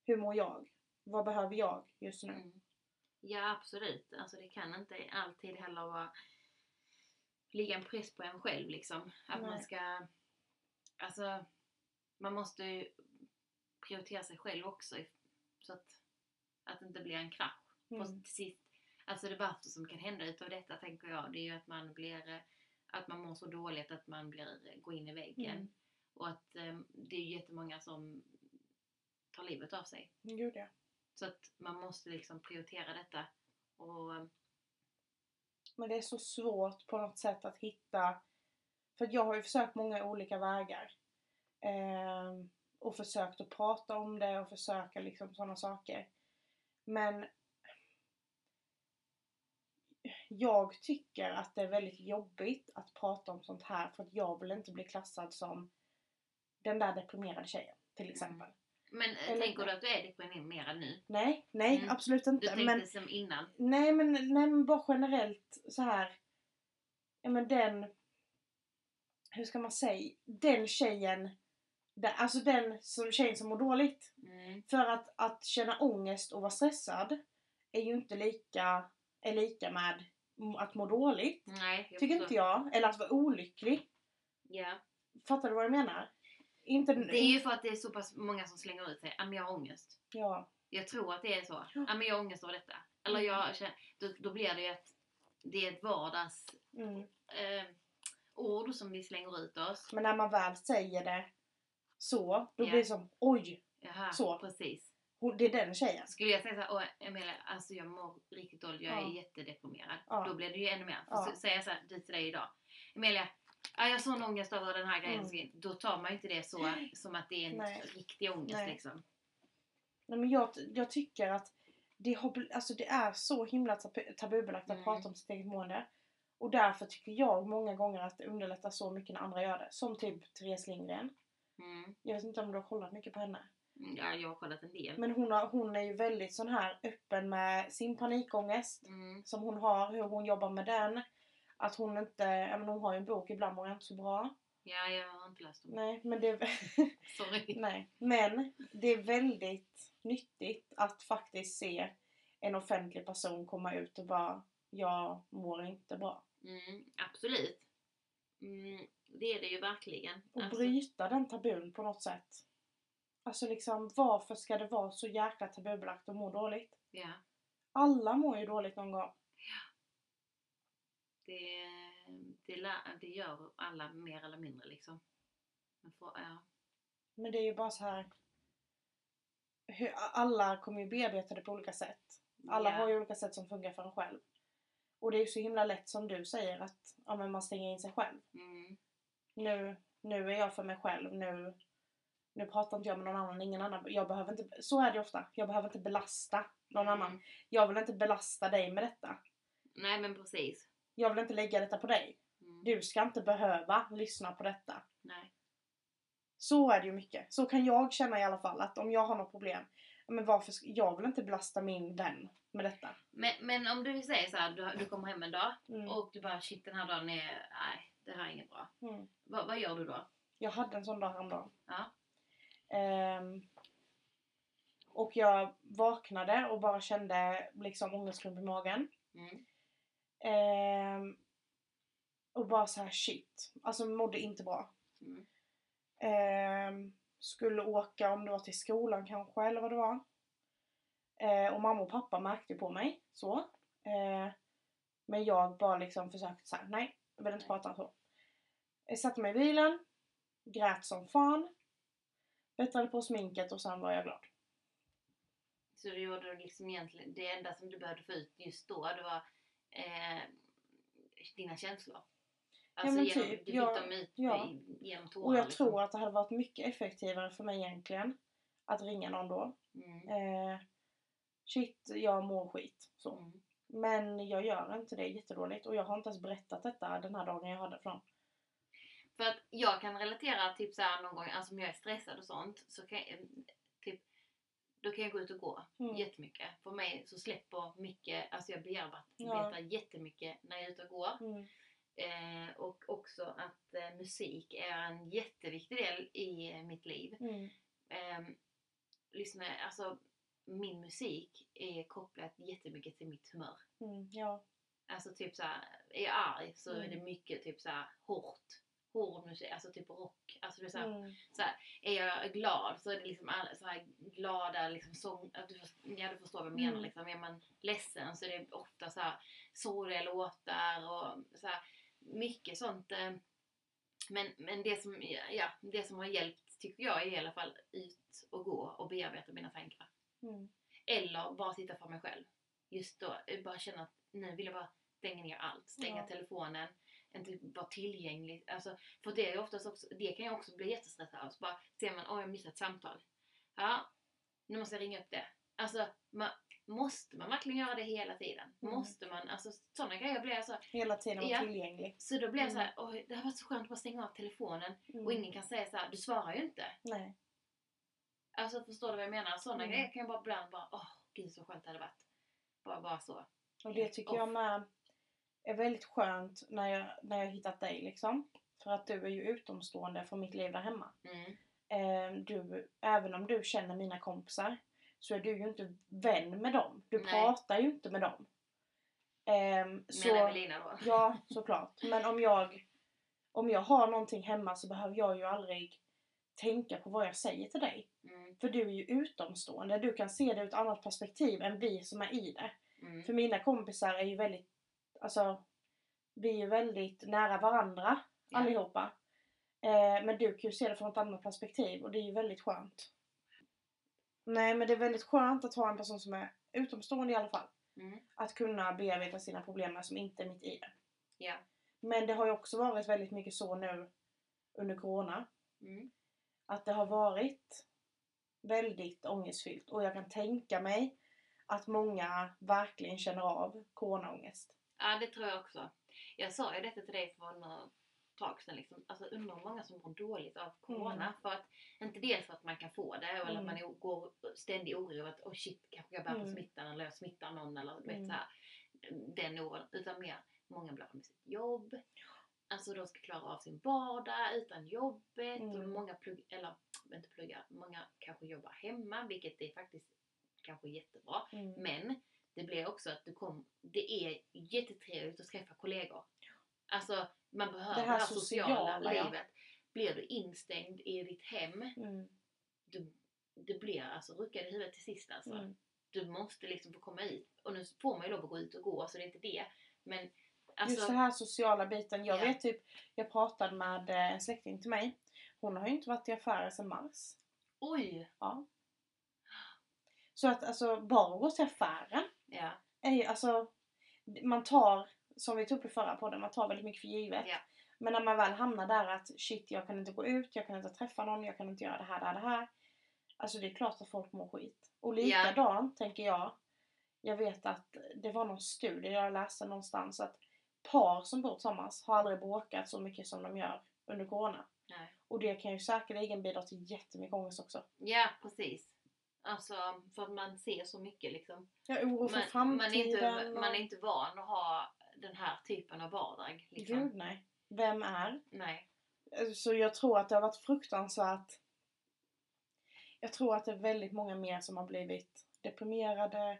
Hur mår jag? Vad behöver jag just nu? Mm. Ja, absolut. Alltså det kan inte alltid heller vara ligga en press på en själv liksom. Att man Nej. ska... Alltså, man måste ju prioritera sig själv också. Så att, att det inte blir en krasch. Mm. Sist, alltså det värsta som kan hända utav detta tänker jag, det är ju att man blir att man mår så dåligt att man blir, går in i väggen. Mm. Och att eh, det är ju jättemånga som tar livet av sig. Gud ja. Så att man måste liksom prioritera detta. Och eh, Men det är så svårt på något sätt att hitta... För jag har ju försökt många olika vägar. Ehm, och försökt att prata om det och försöka liksom sådana saker. Men jag tycker att det är väldigt jobbigt att prata om sånt här för att jag vill inte bli klassad som den där deprimerade tjejen till exempel. Men eh, Eller- tänker du att du är deprimerad nu? Nej, nej Mm. absolut Du inte. tänkte Men, som innan? nej, men, nej men bara generellt så här. Ja men den... Hur ska man säga? Den tjejen. Alltså den som, tjejen som mår dåligt. Mm. För att, att känna ångest och vara stressad är ju inte lika, är lika med att må dåligt. Nej, jag Tycker inte jag. Eller att vara olycklig. Ja. Fattar du vad jag menar? Inte... Det är ju för att det är så pass många som slänger ut sig, "Ja, men jag har ångest. Ja. Jag tror att det är så. Ja. Men jag har ångest över detta. Eller Mm. jag känner, då, då blir det ju att det är ett vardags Mm. eh, ord som vi slänger ut oss. Men när man väl säger det så, då Ja. blir det som oj, Jaha, Så. precis. hon- det är den tjejen. Skulle jag säga såhär, åh Emilia, alltså jag mår riktigt dåligt, jag är Ja. jättedeprimerad. Ja. Då blir det ju ännu mer. För Ja. så säger jag såhär till dig idag, Emilia, ja, jag har sån ångest över den här grejen. Mm. Då tar man ju inte det så som att det är en Nej. riktig ångest Nej. liksom. Nej, men jag, jag tycker att det, har, alltså det är så himla tabu- tabubelagt att Mm. prata om sitt eget mående. Och därför tycker jag många gånger att det underlättar så mycket när andra gör det. Som typ Therese Lindgren. Mm. Jag vet inte om du har kollat mycket på henne. Mm, Ja, jag har kollat en del. Men hon, har, hon är ju väldigt sån här öppen med sin panikångest. Mm. Som hon har, hur hon jobbar med den. Att hon inte, ja men hon har ju en bok, ibland mår jag inte så bra. Ja, jag har inte läst dem. Nej, men det Sorry. Nej, men det är väldigt nyttigt att faktiskt se en offentlig person komma ut och bara jag mår inte bra. Mm, absolut. Mm, det är det ju verkligen. Och Alltså, bryta den tabun på något sätt. Alltså liksom varför ska det vara så jäkla tabubelagt att må dåligt? ja, Alla mår ju dåligt någon gång. Det, det, det gör alla mer eller mindre liksom. Men för, ja. Men det är ju bara så här. Hur, alla kommer ju bearbeta det på olika sätt. Alla Ja. har ju olika sätt som funkar för en själv. Och det är ju så himla lätt som du säger att ja, men man stänger in sig själv. Mm, nu, nu är jag för mig själv, nu, nu pratar inte jag med någon annan, ingen annan. Jag behöver inte, så är det ofta. Jag behöver inte belasta någon Mm. annan. Jag vill inte belasta dig med detta. Nej men precis. Jag vill inte lägga detta på dig. Mm, Du ska inte behöva lyssna på detta. nej. Så är det ju mycket. Så kan jag känna i alla fall att om jag har något problem, men varför jag vill inte belasta min vän med detta. Men, men om du säger så här, du, du kommer hem en dag Mm. och du bara shit den här dagen är, nej det här är inget bra. Mm. Va, vad gör du då? Jag hade en sån dag häromdagen. Ja. Ehm, och jag vaknade och bara kände liksom ångestklump i magen. Mm. Ehm, och bara så här shit. Alltså mådde inte bra. Mm. Ehm, skulle åka om det var till skolan kanske eller vad det var. Ehm, och mamma och pappa märkte på mig så. Ehm, men jag bara liksom försökte säga nej, jag vill inte prata så. Jag satte mig i bilen, grät som fan. Bättrade på sminket och sen var jag glad. Så du gjorde liksom egentligen, det enda som du behövde få ut just då, det var eh, dina känslor. Alltså men genom, typ, du fick ja, dem ut ja. genom tårar. Och jag liksom. tror att det hade varit mycket effektivare för mig egentligen att ringa någon då. Mm. Eh, shit, jag mår skit. Så. Mm. Men jag gör inte det jättedåligt och jag har inte ens berättat detta den här dagen jag hade dem. För att jag kan relatera typ så någon gång, alltså om jag är stressad och sånt, så kan jag, typ, då kan jag gå ut och gå Mm. jättemycket. För mig så släpper mycket, alltså jag bearbetar Ja. jättemycket när jag är ute och går. Mm. Eh, och också att eh, musik är en jätteviktig del i eh, mitt liv. Mm. Eh, lyssna, alltså min musik är kopplat jättemycket till mitt humör. Mm. Ja. Alltså typ såhär, är jag arg så är Mm. det mycket typ såhär hårt. Hård musik, alltså typ rock. Alltså det är så här, Mm. så här, är jag glad så är det liksom all, så här glada liksom sång, att du, först- ja, du förstår vad jag menar Mm. liksom. Är man ledsen så är det ofta så här soliga låtar och så här, mycket sånt. eh, Men, men det, som, ja, det som har hjälpt tycker jag är i alla fall ut och gå och bearbeta mina tankar. Mm. Eller bara sitta för mig själv. Just då, bara känna att nu vill jag bara stänga ner allt. Stänga Ja. telefonen, inte vara tillgänglig. Alltså, för det, är oftast också, det kan jag också bli jättestressad av. Så bara ser man, åh jag missat ett samtal. Ja, nu måste jag ringa upp det. Alltså, man, måste man verkligen göra det hela tiden? Mm. Måste man? Alltså sådana grejer blir jag så. Hela tiden vara Ja. tillgänglig. Så då blir jag Mm. så här, oj det har varit så skönt att bara stänga av telefonen. Mm. Och ingen kan säga så här, du svarar ju inte. Nej. Alltså förstår du vad jag menar? Sådana Mm. grejer kan jag bara ibland bara, åh gud så skönt det hade varit. Bara, bara så. Och det tycker jag med är väldigt skönt när jag, när jag har hittat dig liksom. För att du är ju utomstående från mitt liv där hemma. Mm. Eh, du, även om du känner mina kompisar så är du ju inte vän med dem. Du Nej. pratar ju inte med dem. Så, Menar Evelina då? Ja, såklart. Men om jag, om jag har någonting hemma så behöver jag ju aldrig tänka på vad jag säger till dig. Mm. För du är ju utomstående. Du kan se det ur ett annat perspektiv än vi som är i det. Mm. För mina kompisar är ju väldigt, alltså, vi är ju väldigt nära varandra Ja. allihopa. Eh, men du kan ju se det från ett annat perspektiv och det är ju väldigt skönt. Nej men det är väldigt skönt att ha en person som är utomstående i alla fall. Mm. Att kunna bearbeta sina problem med som inte är mitt i det. Ja. Men det har ju också varit väldigt mycket så nu under Corona. Mm. Att det har varit väldigt ångestfyllt och jag kan tänka mig att många verkligen känner av coronaångest. Ja, det tror jag också. Jag sa ju detta till dig för något tag sedan. Liksom. Alltså undrar hur många som mår dåligt av Corona. Mm. För att, inte dels för att man kan få det eller Mm. att man är- går ständig oro att oh shit, kanske jag bär på Mm. smittan eller jag smittar någon eller du vet Mm. så här, den oron. Utan mer, många blir av med sitt jobb. Alltså de ska klara av sin vardag utan jobbet. Mm. Och många plugg, eller inte pluggar, många kanske jobbar hemma vilket är faktiskt kanske jättebra. Mm. Men det blir också att du kom, det är jättetrevligt att träffa kollegor. Alltså man behöver Det det här här, sociala, sociala, ja. livet. Blir du instängd i ditt hem, Mm. du, det blir alltså ruckad i huvudet till sist alltså. Mm. Du måste liksom få komma ut. Och nu får man ju lov att gå ut och gå så det är inte det. Men alltså, Just den här sociala biten. Jag Ja. vet typ, jag pratade med eh, en släkting till mig. Hon har ju inte varit i affärer sedan mars. oj! Ja. Så att alltså bara gå till affären Ja, är alltså, man tar, som vi tog upp i förra podden, man tar väldigt mycket för givet. Ja. Men när man väl hamnar där att shit, jag kan inte gå ut, jag kan inte träffa någon, jag kan inte göra det här, det här, det här. Alltså det är klart att folk mår skit. Och Ja. likadant tänker jag. Jag vet att det var någon studie jag läste någonstans att par som bor tillsammans har aldrig bråkat så mycket som de gör under Corona. nej. Och det kan ju säkerligen bidra till jättemycket ångest också. Ja, precis. Alltså för att man ser så mycket liksom. Ja, oro för Man, framtiden. man, är inte, man är inte van att ha den här typen av vardag. Liksom. Gud nej. Vem är? Nej. Så jag tror att det har varit fruktansvärt. Jag tror att det är väldigt många mer som har blivit deprimerade,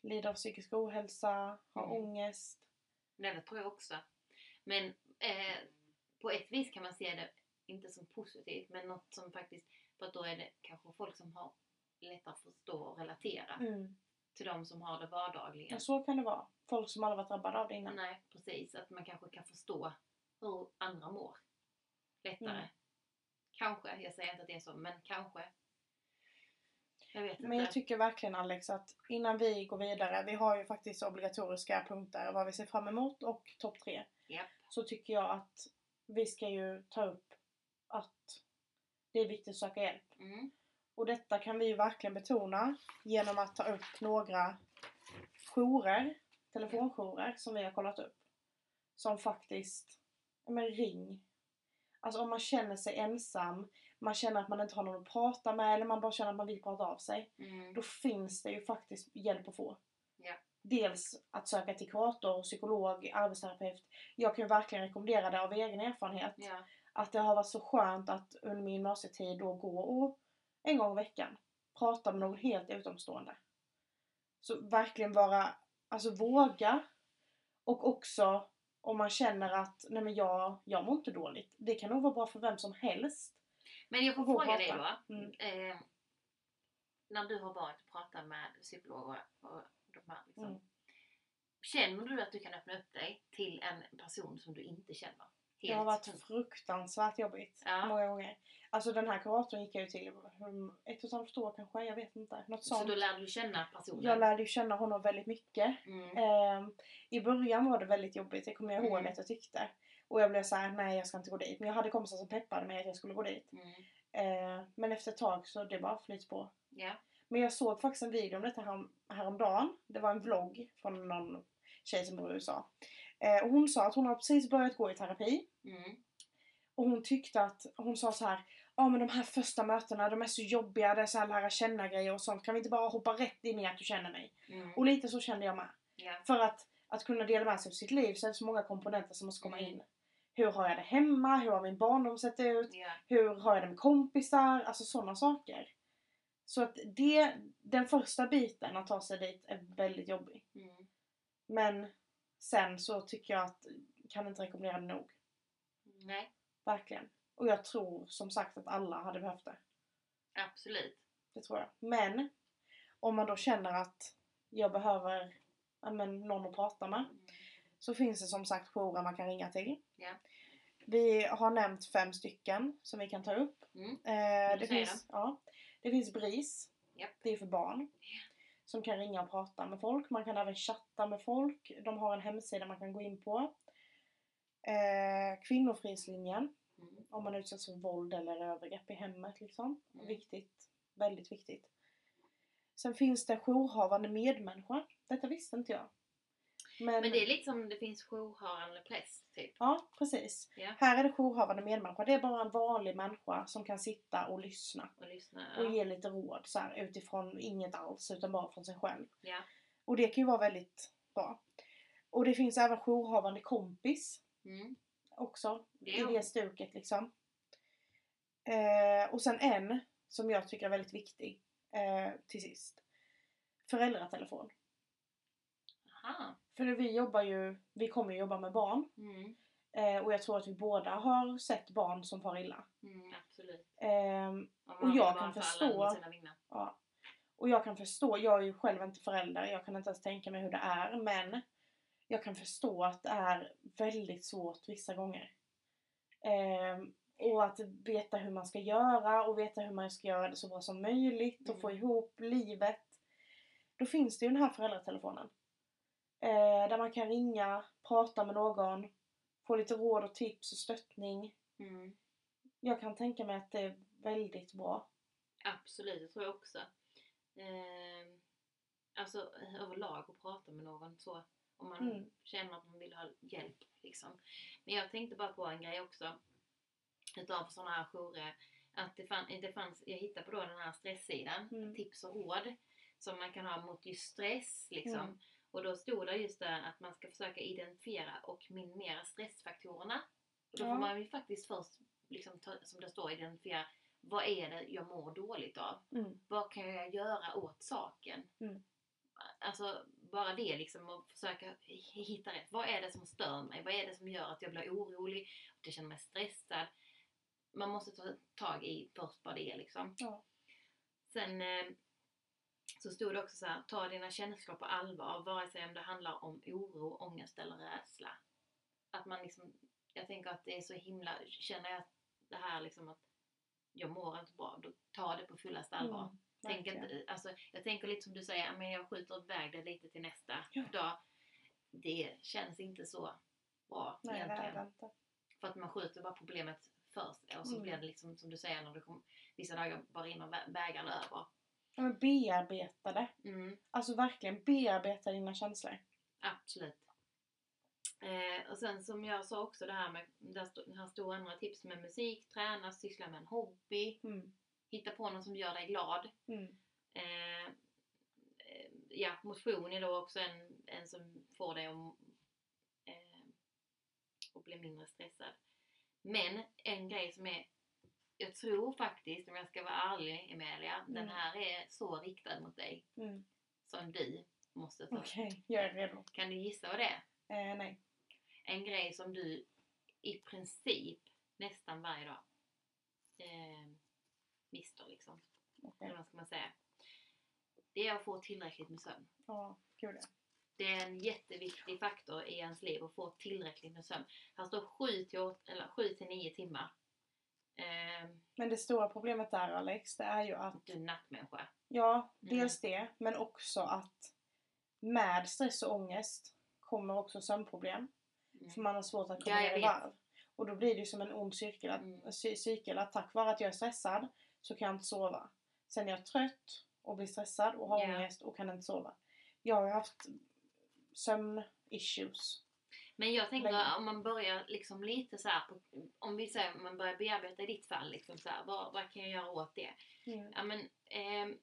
lider av psykisk ohälsa, har Mm. ångest. Nej, det tror jag också. Men eh, på ett vis kan man se det inte som positivt, men något som faktiskt, för att då är det kanske folk som har lättare att förstå och relatera Mm. till de som har det vardagligen. Ja, så kan det vara. Folk som aldrig varit drabbade av det innan. Nej, precis. Att man kanske kan förstå hur andra mår lättare. Mm. Kanske, jag säger inte att det är så, men kanske. Jag vet Men inte. jag tycker verkligen Alex att innan vi går vidare, vi har ju faktiskt obligatoriska punkter vad vi ser fram emot och topp tre. Japp. Så tycker jag att vi ska ju ta upp att det är viktigt att söka hjälp. Mm. Och detta kan vi ju verkligen betona genom att ta upp några jourer, telefonjourer som vi har kollat upp. Som faktiskt, men ring. Alltså om man känner sig ensam, man känner att man inte har någon att prata med eller man bara känner att man vill prata av sig. Mm. Då finns det ju faktiskt hjälp att få. Ja. Dels att söka till kurator, psykolog, arbetsterapeut. Jag kan ju verkligen rekommendera det av egen erfarenhet Ja. att det har varit så skönt att under min gymnasietid då gå och en gång i veckan prata med någon helt utomstående. Så verkligen vara, alltså våga och också om man känner att nej men jag, jag mår inte dåligt. Det kan nog vara bra för vem som helst. Men jag får fråga dig då. prata. Mm. Eh, när du har varit och pratat med psykologer och de här liksom, Mm. Känner du att du kan öppna upp dig till en person som du inte känner? Det har Helt varit fruktansvärt jobbigt. Ja. Många gånger. Alltså den här kuratorn gick jag ju till um, ett och ett halvt år kanske, jag vet inte. Något Så sånt. då lärde du känna personen? Jag lärde ju känna honom väldigt mycket. Mm. Ehm, I början var det väldigt jobbigt, det kommer jag ihåg Mm. att jag tyckte. Och jag blev så här: nej jag ska inte gå dit. Men jag hade kompisar som peppade mig att jag skulle gå dit. Mm. Ehm, men efter ett tag så det bara flyts på. Ja. Men jag såg faktiskt en video om detta härom, häromdagen. Det var en vlogg från någon tjej som bor i USA. Eh, och hon sa att hon har precis börjat gå i terapi. Mm. Och hon tyckte att, hon sa så här. Ja men de här första mötena de är så jobbiga, det är så här lära känna grejer och sånt. Kan vi inte bara hoppa rätt in i att du känner mig? Mm. Och lite så kände jag med. Ja. För att, att kunna dela med sig av sitt liv så är det så många komponenter som måste komma Mm. in. Hur har jag det hemma? Hur har min barndom sett ut? Ja. Hur har jag det med kompisar? Alltså sådana saker. Så att det, den första biten att ta sig dit är väldigt jobbig. Mm. Men sen så tycker jag att, kan inte rekommendera det nog. Nej, Verkligen. Och jag tror som sagt att alla hade behövt det. absolut. Det tror jag. Men om man då känner att jag behöver ja, men, någon att prata med. Mm. Så finns det som sagt jourer man kan ringa till. Ja. Vi har nämnt fem stycken som vi kan ta upp. Mm. Eh, det, finns, ja, det finns BRIS. Japp. Det är för barn. Som kan ringa och prata med folk. Man kan även chatta med folk. De har en hemsida man kan gå in på. Eh, Kvinnofridslinjen. Mm. Om man utsätts för våld eller övergrepp i hemmet. Liksom. Mm. Viktigt. Väldigt viktigt. Sen finns det jourhavande medmänniska. Detta visste inte jag. Men, Men det är lite som det finns jourhavande präst, typ. Ja, precis. Ja. Här är det jourhavande medmänniska. Det är bara en vanlig människa som kan sitta och lyssna. Och lyssna. Och Ja. ge lite råd så här, utifrån inget alls utan bara från sig själv. Ja. Och det kan ju vara väldigt bra. Och det finns även jourhavande kompis Mm. också. Det I det stuket liksom. Eh, och sen en som jag tycker är väldigt viktig eh, till sist. Föräldratelefon. Aha. För vi jobbar ju, vi kommer ju jobba med barn. Mm. Eh, och jag tror att vi båda har sett barn som far illa. Mm, absolut. Om Och jag kan förstå-. Ja. Och jag kan förstå, jag är ju själv inte förälder, jag kan inte ens tänka mig hur det är, men jag kan förstå att det är väldigt svårt vissa gånger. Ehm, och att veta hur man ska göra och veta hur man ska göra det så bra som möjligt och Mm. få ihop livet. Då finns det ju den här föräldratelefonen. Eh, där man kan ringa, prata med någon, få lite råd och tips och stöttning. Mm. Jag kan tänka mig att det är väldigt bra. Absolut, det tror jag också. Ehm, alltså överlag att prata med någon så. Om man Mm. känner att man vill ha hjälp. Liksom. Men jag tänkte bara på en grej också. Utav sådana här jourer. Att det, fann, det fanns, jag hittade på då den här stresssidan. Mm. Tips och råd. Som man kan ha mot just stress. Liksom. Mm. Och då stod det just där att man ska försöka identifiera och minimera stressfaktorerna. Och då Ja. får man ju faktiskt först, liksom, ta, som det står, identifiera vad är det jag mår dåligt av? Mm. Vad kan jag göra åt saken? Mm. Alltså bara det liksom att försöka hitta rätt. Vad är det som stör mig? Vad är det som gör att jag blir orolig? Att jag känner mig stressad? Man måste ta tag i först vad det är liksom. Ja. Sen eh, så stod det också så här, ta dina känslor på allvar, vare sig om det handlar om oro, ångest eller rädsla. Att man liksom, jag tänker att det är så himla, känner jag det här liksom att jag mår inte bra, då ta det på fullaste allvar. Mm, Tänk inte, alltså, jag tänker lite som du säger, men jag skjuter iväg det lite till nästa Ja. dag. Det känns inte så bra Nej, egentligen. För att man skjuter bara problemet först och så Mm. blir det liksom som du säger när det kommer vissa dagar bara rinner vä- bägaren över. Ja, men bearbeta det. Mm, Alltså verkligen bearbeta dina känslor. absolut. Eh, och sen som jag sa också det här med, där här står andra tips med musik, träna, syssla med en hobby, Mm. hitta på något som gör dig glad. Mm. Eh, eh, ja, motion är då också en, en som får dig att, eh, att bli mindre stressad. Men en grej som är, jag tror faktiskt, om jag ska vara ärlig Emilia, den Mm. här är så riktad mot dig Mm. som du måste ta. Okej, jag är redo. Kan du gissa vad det är? Eh, nej. en grej som du i princip nästan varje dag eh, mister liksom. Okej. Eller vad ska man säga? Det är att få tillräckligt med sömn. Ja, gud ja. Det är en jätteviktig faktor i ens liv att få tillräckligt med sömn. Här står 7 till, åt- eller 7 till 9 timmar. Eh, Men det stora problemet där Alex, det är ju att du är nattmänniska. Ja, dels det, men också att med stress och ångest kommer också sömnproblem. Mm. För man har svårt att komma Ja, ner i varv. Och då blir det ju som en ond cirkel att, Mm. cy- cykel att tack vare att jag är stressad så kan jag inte sova. Sen är jag trött och blir stressad och har Ja. ångest och kan inte sova. Jag har haft sömn-issues. Men jag tänker Länge. om man börjar liksom lite så här på, om vi säger om man börjar bearbeta i ditt fall liksom så här, vad, vad kan jag göra åt det? Mm. Ja men ehm,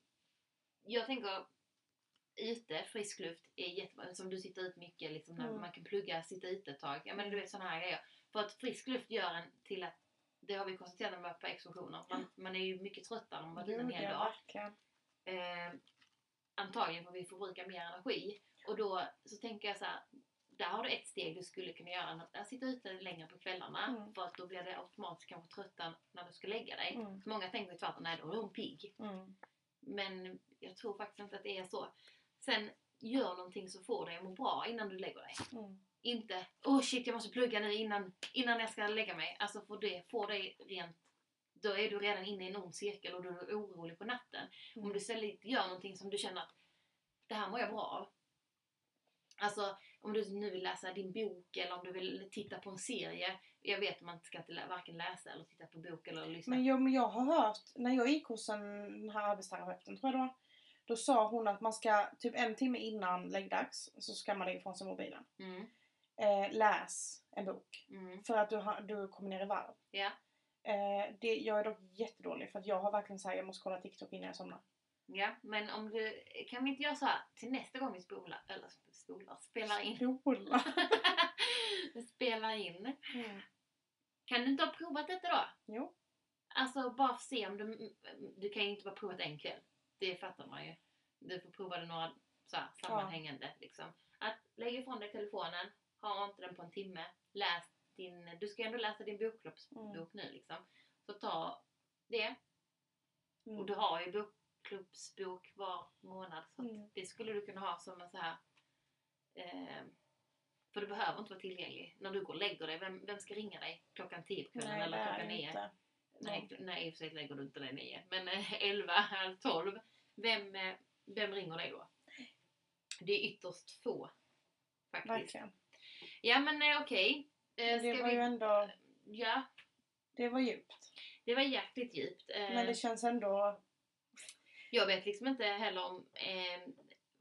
jag tänker ute, frisk luft är jättebra. Som du sitter ut mycket liksom när Mm. man kan plugga, sitta ute ett tag. Ja men du vet sådana här grejer. För att frisk luft gör en till att det har vi konstaterat när vi var på exkursioner. Man, man är ju mycket tröttare om man varit ute en hel dag. Eh, antagligen får vi förbruka mer energi. Och då så tänker jag så här. Där har du ett steg du skulle kunna göra. Att sitta ute längre på kvällarna. Mm. För att då blir det automatiskt kanske trötta när du ska lägga dig. Mm. Så många tänker tvärtom, nej då är hon pigg. Mm. Men jag tror faktiskt inte att det är så. Sen gör någonting som får dig att må bra innan du lägger dig. Mm. Inte oh shit jag måste plugga nu innan, innan jag ska lägga mig. Alltså för det får dig rent då är du redan inne i en ond cirkel och du är orolig på natten. Mm. Om du istället gör någonting som du känner att det här mår jag bra av. Alltså om du nu vill läsa din bok eller om du vill titta på en serie. Jag vet att man ska inte varken läsa eller titta på bok eller lyssna. Men jag, men jag har hört, när jag gick hos en, den här arbetsterapeuten tror jag det var. Då sa hon att man ska, typ en timme innan läggdags, så ska man lägga ifrån sig mobilen. Mm, Eh, läs en bok. mm, För att du, du kommer ner i varv. ja, Eh, det, jag är dock jättedålig för att jag har verkligen såhär, jag måste kolla TikTok innan jag somnar. Ja. Men om du, kan vi inte göra så här till nästa gång vi spolar, eller spolar, spelar in. Spola. spelar in. Mm. Kan du inte ha provat detta då? Jo. Alltså bara för att se om du... Du kan ju inte bara prova det en kväll. Det fattar man ju. Du får prova det några så här, sammanhängande. Liksom. Att lägga ifrån dig telefonen, ha inte den på en timme. Läs din... Du ska ju ändå läsa din bokklubbsbok Mm. nu liksom. Så ta det. Och Mm. du har ju bokklubbsbok var månad. Så Mm. det skulle du kunna ha som en så här... Eh, för du behöver inte vara tillgänglig. När du går och lägger dig, vem, vem ska ringa dig klockan 10 på kvällen Nej, eller klockan det 9? inte. Nej, nej i och för sig lägger du inte dig 9. Men eh, 11 eller 12. Vem, eh, vem ringer dig då? Det är ytterst få. Faktiskt. Verkligen. Ja men eh, okej. Eh, Men det var vi- ju ändå, Ja, det var djupt. det var jäkligt djupt. Eh, Men det känns ändå, Jag vet liksom inte heller om eh,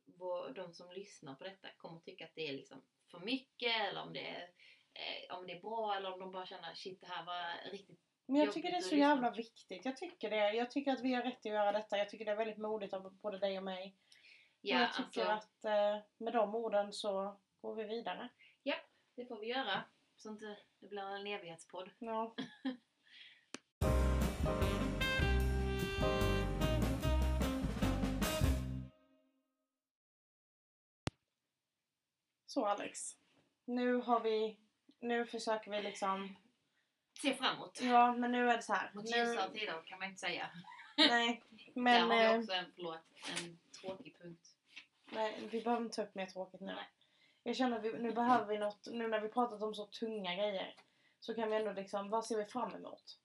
vad de som lyssnar på detta kommer tycka att det är liksom för mycket eller om det är, eh, om det är bra eller om de bara känner shit det här var riktigt men jag tycker det är så jävla viktigt. Jag tycker det. Jag tycker att vi har rätt att göra detta. Jag tycker det är väldigt modigt av både dig och mig. Ja, och jag tycker alltså, att eh, med de orden så går vi vidare. det får vi göra. Så inte det blir en evighetspodd. Ja. Så Alex. Nu har vi, nu försöker vi liksom, Se framåt. ja men nu är det så här. Mot Nu, ljusare tider kan man inte säga. nej, Där men har vi eh, också en, förlåt, en tråkig punkt. nej, vi behöver inte ta upp mer tråkigt nu. Nej. Jag känner att vi, nu behöver vi något, nu när vi pratat om så tunga grejer. Så kan vi ändå liksom, vad ser vi fram emot?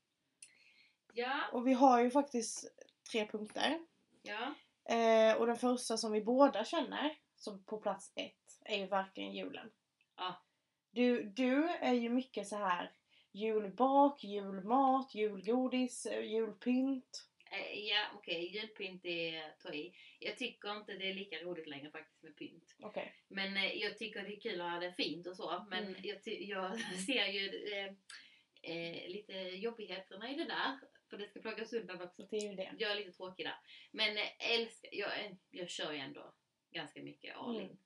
Ja, Och vi har ju faktiskt tre punkter. ja. Eh, och den första som vi båda känner, som på plats ett, är ju verkligen julen. Ja. Du, du är ju mycket så här julbak, julmat, julgodis, eh, julpynt. Eh, Ja, okej. Julpynt är ta i. Jag tycker inte det är lika roligt längre faktiskt med pynt. Okej. Men eh, jag tycker det är kul att ha det fint och så. Men Mm. jag, jag ser ju eh, eh, lite jobbigheterna i det där. För det ska plockas undan också. Det är ju det. Jag är lite tråkig där. Men eh, älskar, jag, jag kör ju ändå ganska mycket all in.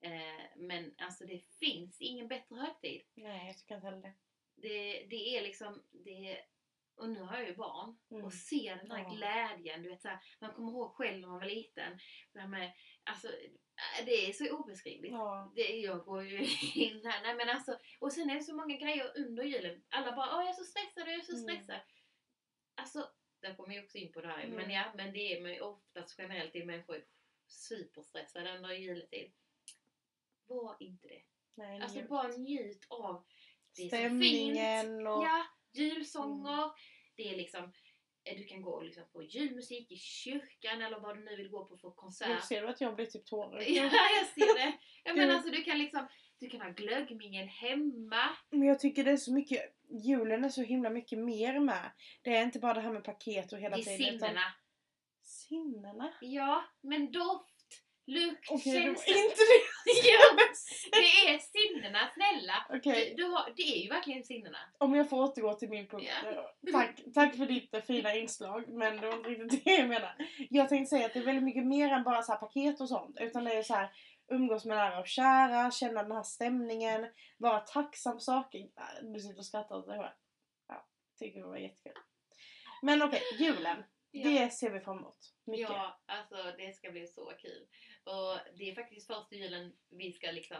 Eh, men alltså det finns ingen bättre högtid. Nej, jag tycker inte heller det. Det, det är liksom, det Och nu har jag ju barn. Mm. Och ser den här Ja. glädjen. Du vet, så här, man kommer ihåg själv när man var liten. Det, med, alltså, äh, det är så obeskrivligt. Ja. Det, jag går ju in här. Nej, men alltså, och sen är det så många grejer under julen. Alla bara Åh, jag är så stressad, jag är så Mm. stressad. Alltså, där kommer jag också in på det här. Mm. Men ja, men det är oftast generellt är människor superstressade under juletid. Var inte det. Nej, Alltså njut. bara njut av det är så Stämningen och... Ja, julsånger. Det är liksom eh, du kan gå liksom på julmusik i kyrkan eller vad du nu vill gå på för Nu konsert. ser du att jag blir typ tårig. Ja, jag ser det. Ja, men Gud. alltså du kan liksom du kan ha glöggmingel hemma. Men jag tycker det är så mycket, julen är så himla mycket mer med. Det är inte bara det här med paket och hela Det är tiden. sinnena. Sinnena? Ja, men doft, lukt, det var känsla. inte det Ja, det är sinnena, snälla. Okej, Du, du har, det är ju verkligen sinnena. om jag får återgå till min punkt. Ja. Tack, tack för ditt eh, fina inslag, men det var inte riktigt det jag menar. Jag tänkte säga att det är väldigt mycket mer än bara så paket och sånt. Utan det är så här umgås med nära och kära, känna den här stämningen, vara tacksam för saker. Äh, Du sitter och skrattar åt dig själv. Ja, tycker det var jättekul. Men okej, julen. Det ser vi fram emot. Mycket. Ja, alltså det ska bli så kul. Och det är faktiskt första julen vi ska liksom,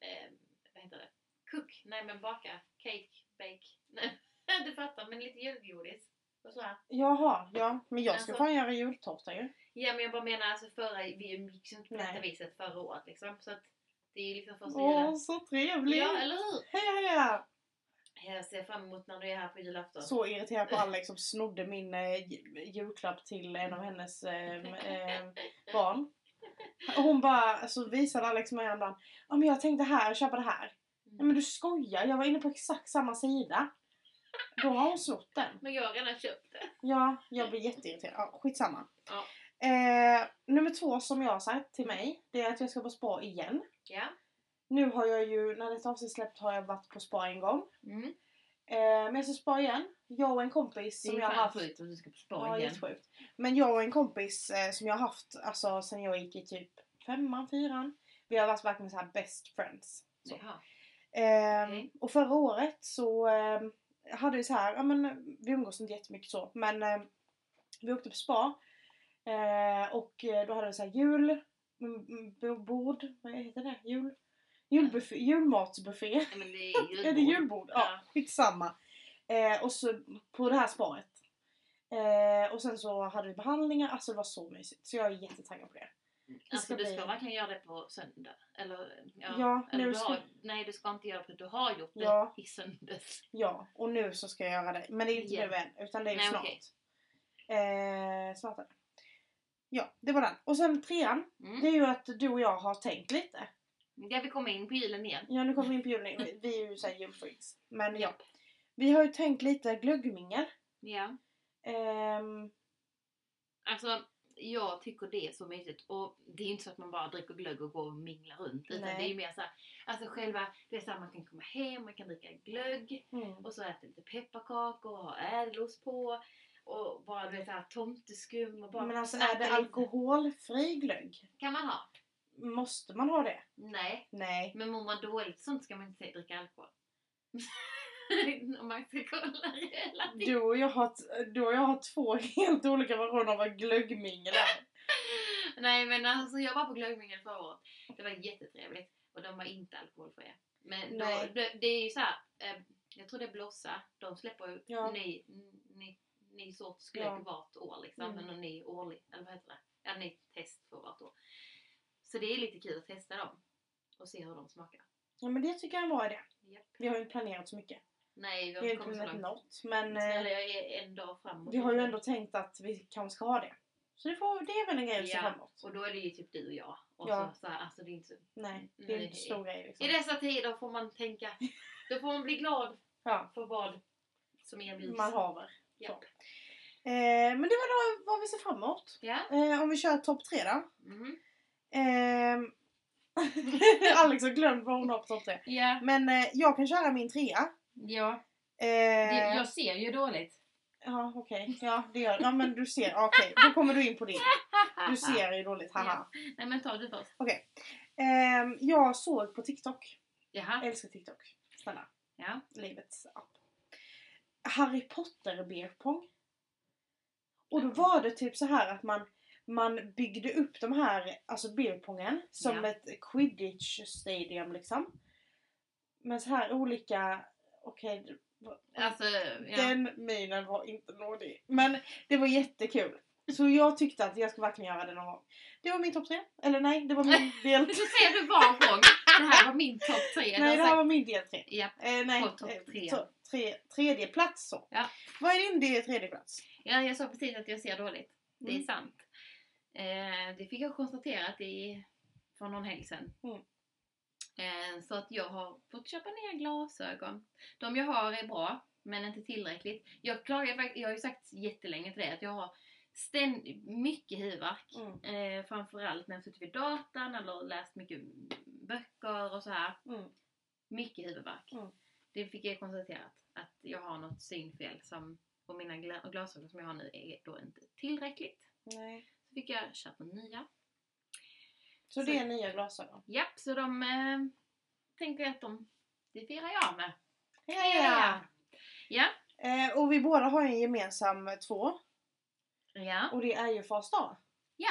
eh, vad heter det? Cook? Nej men baka. Cake, bake. Nej, du fattar, men lite julgodis. Och så här. Jaha, ja. Men jag ska Alltså- fan göra jultårta ju. Ja men jag bara menar alltså förra, vi umgicks ju inte på detta viset förra året liksom. Så att det är ju liksom första Åh, julen. så trevligt! Ja, eller hur? Heja heja! Jag ser fram emot när du är här på julafton. Så irriterad på Alex som snodde min eh, ju- julklapp till en av hennes eh, eh, barn. Hon bara, alltså visade Alex mig häromdagen. Ja men jag tänkte här, köpa det här. Nej men du skojar, jag var inne på exakt samma sida. Då har hon snott den. Men jag har redan köpt det. Ja, jag blir jätteirriterad. Ja, skitsamma. Ja. Eh, nummer två som jag har sagt till mig, det är att jag ska på spa igen. Ja. Nu har jag ju, när detta avsnitt släppt har jag varit på spa en gång. Mm. Eh, men jag ska spa igen. Jag och en kompis Det är som jag har haft. sjukt att du ska på spa Ja, igen. jättesjukt. Men jag och en kompis eh, som jag har haft alltså, sen jag gick i typ femman, fyran. Vi har varit verkligen så här best friends. Så. Ehm, Okej. Och förra året så ehm, hade vi så här, ja men vi umgås inte jättemycket så, men ehm, vi åkte på spa. Eh, och eh, då hade vi så här jul, mm, mm, bo- bord, vad heter det? Jul? Julbuffé, julmatsbuffé. Nej, men det är julbord. Är det julbord? Ja, Ja. skitsamma. Eh, och så på det här sparet. Eh, och sen så hade vi behandlingar, alltså det var så mysigt. Så jag är jättetaggad på det. Alltså ska du bli- ska verkligen göra det på söndag? Eller, ja, Ja, eller du ska- har, nej du ska inte göra det för du har gjort det Ja. i söndags. Ja, och nu så ska jag göra det. Men det är inte Igen. nu än, utan det är ju Nej, snart. okej. Eh, snart är det. Ja, det var den. Och sen trean, Mm. det är ju att du och jag har tänkt lite. Jag vill komma in på julen igen. Ja, nu kommer vi in på julen. Vi- Vi är ju såhär julfreaks. Men ja. Vi har ju tänkt lite glöggmingel. Ja. Ehm, Alltså jag tycker det är så mysigt och det är ju inte så att man bara dricker glögg och går och minglar runt utan Nej. det är ju mer såhär, alltså själva, det är såhär man kan komma hem, man kan dricka glögg mm. och så äta lite pepparkakor och ha ädelost på och bara du vet såhär tomteskum och bara Men alltså är det lite. alkoholfri glögg? Kan man ha? Måste man ha det? Nej. Nej. Men mår man dåligt sånt ska man inte dricka alkohol. Om man ska kolla relativt. Du och jag har, du och jag har två helt olika versioner av vad glöggmingel är. Nej men alltså jag var på glöggmingel förra året. Det var jättetrevligt. Och de var inte alkoholfria. Men då, det, det är ju så här, eh, jag tror det är Blossa. De släpper ju Ja. ny, ny, ny sorts glögg Ja. vart år liksom. Mm. En ny årlig, eller vad heter det? Ja, ny test för vart år. Så det är lite kul att testa dem. Och se hur de smakar. Ja men det tycker jag bra idé. Japp. Vi har ju inte planerat så mycket. Nej, vi har inte kommit så långt. något. Men eh, Snälla jag är en dag framåt. vi har ju ändå tänkt att vi kanske ska ha det. Så det, får, det är väl en grej att Ja. fram emot. Och då är det ju typ du och jag. Och Ja. så, så här, alltså det är inte så Nej, det är Nej. inte stor grej liksom. I dessa tider får man tänka, då får man bli glad Ja, för vad som erbjuds. man haver. Japp. Eh, men det var då vad vi ser fram emot. Ja. Eh, om vi kör topp tre då. Mhm. Ehm, Alex har glömt vad hon har på topp tre. Ja. Men eh, jag kan köra min trea. ja. Eh, Det, jag ser ju dåligt. Ja okej, ja det gör Ja men du ser, okej då kommer du in på din. Du ser ju dåligt, haha. Nej men ta du först. Ehm, jag såg på TikTok, Jaha. jag älskar TikTok. Snälla, Ja. livets app. Harry Potter beer pong. Och då var det typ så här att man, man byggde upp de här, alltså beer pongen som Ja. ett quidditch stadium liksom. Med så här olika, okej, det var- Alltså, ja. den minen var inte nådig. Men det var jättekul. Så jag tyckte att jag ska verkligen göra det någon gång. Det var min topp tre. Eller nej, det var min del Du säger du var gång. Det här var min topp tre. Nej, det här var min del tre. Japp. Eh, nej, På topp eh, tre. to- tre. Tredje plats så. Ja. Vad är din del tredje plats? Ja, jag sa precis att jag ser dåligt. Det är Mm. sant. Eh, det fick jag konstaterat i, för någon helg sedan. Mm. Eh, så att jag har fått köpa nya glasögon. De jag har är bra, men inte tillräckligt. Jag, klagar, jag har ju sagt jättelänge till dig att jag har ständigt mycket huvudvärk. Mm. Eh, framförallt när jag suttit vid datorn eller läst mycket böcker och så här. Mm. Mycket huvudvärk. Mm. Det fick jag konstaterat. Att jag har något synfel som, och mina gla- glasögon som jag har nu är då inte tillräckligt. Nej. Fick jag köpa nya. Så, Så- det är nya glasögon? Japp, så de eh, tänker jag att de, det firar jag med. Ja! Ja. Eh, och vi båda har en gemensam eh, två. Ja. Och det är ju Fas dag. Ja.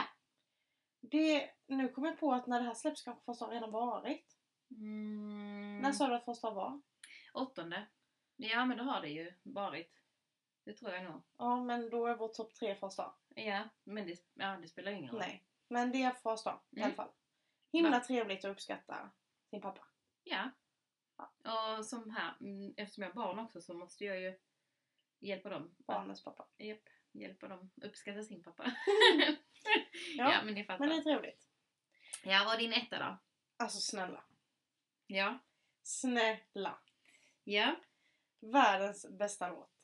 Det, nu kommer jag på att när det här släpps kanske Fas dag redan varit. Mm, När sa du att Fas dag var? åttonde. Ja, men då har det ju varit. Det tror jag nog. Ja, men då är vår topp tre Fas dag. Ja, men det, ja, det spelar ingen roll. Nej. Men det Fas dag i Mm. alla fall. Himla Va? trevligt att uppskatta sin pappa. Ja. Och som här, mm, eftersom jag har barn också så måste jag ju hjälpa dem. Barnens pappa. Japp, hjälpa dem uppskatta sin pappa. Ja, ja, men ni fattar. Men det är trevligt. Ja, och din etta då? Alltså snälla. Ja. Snälla. Ja, Världens bästa låt.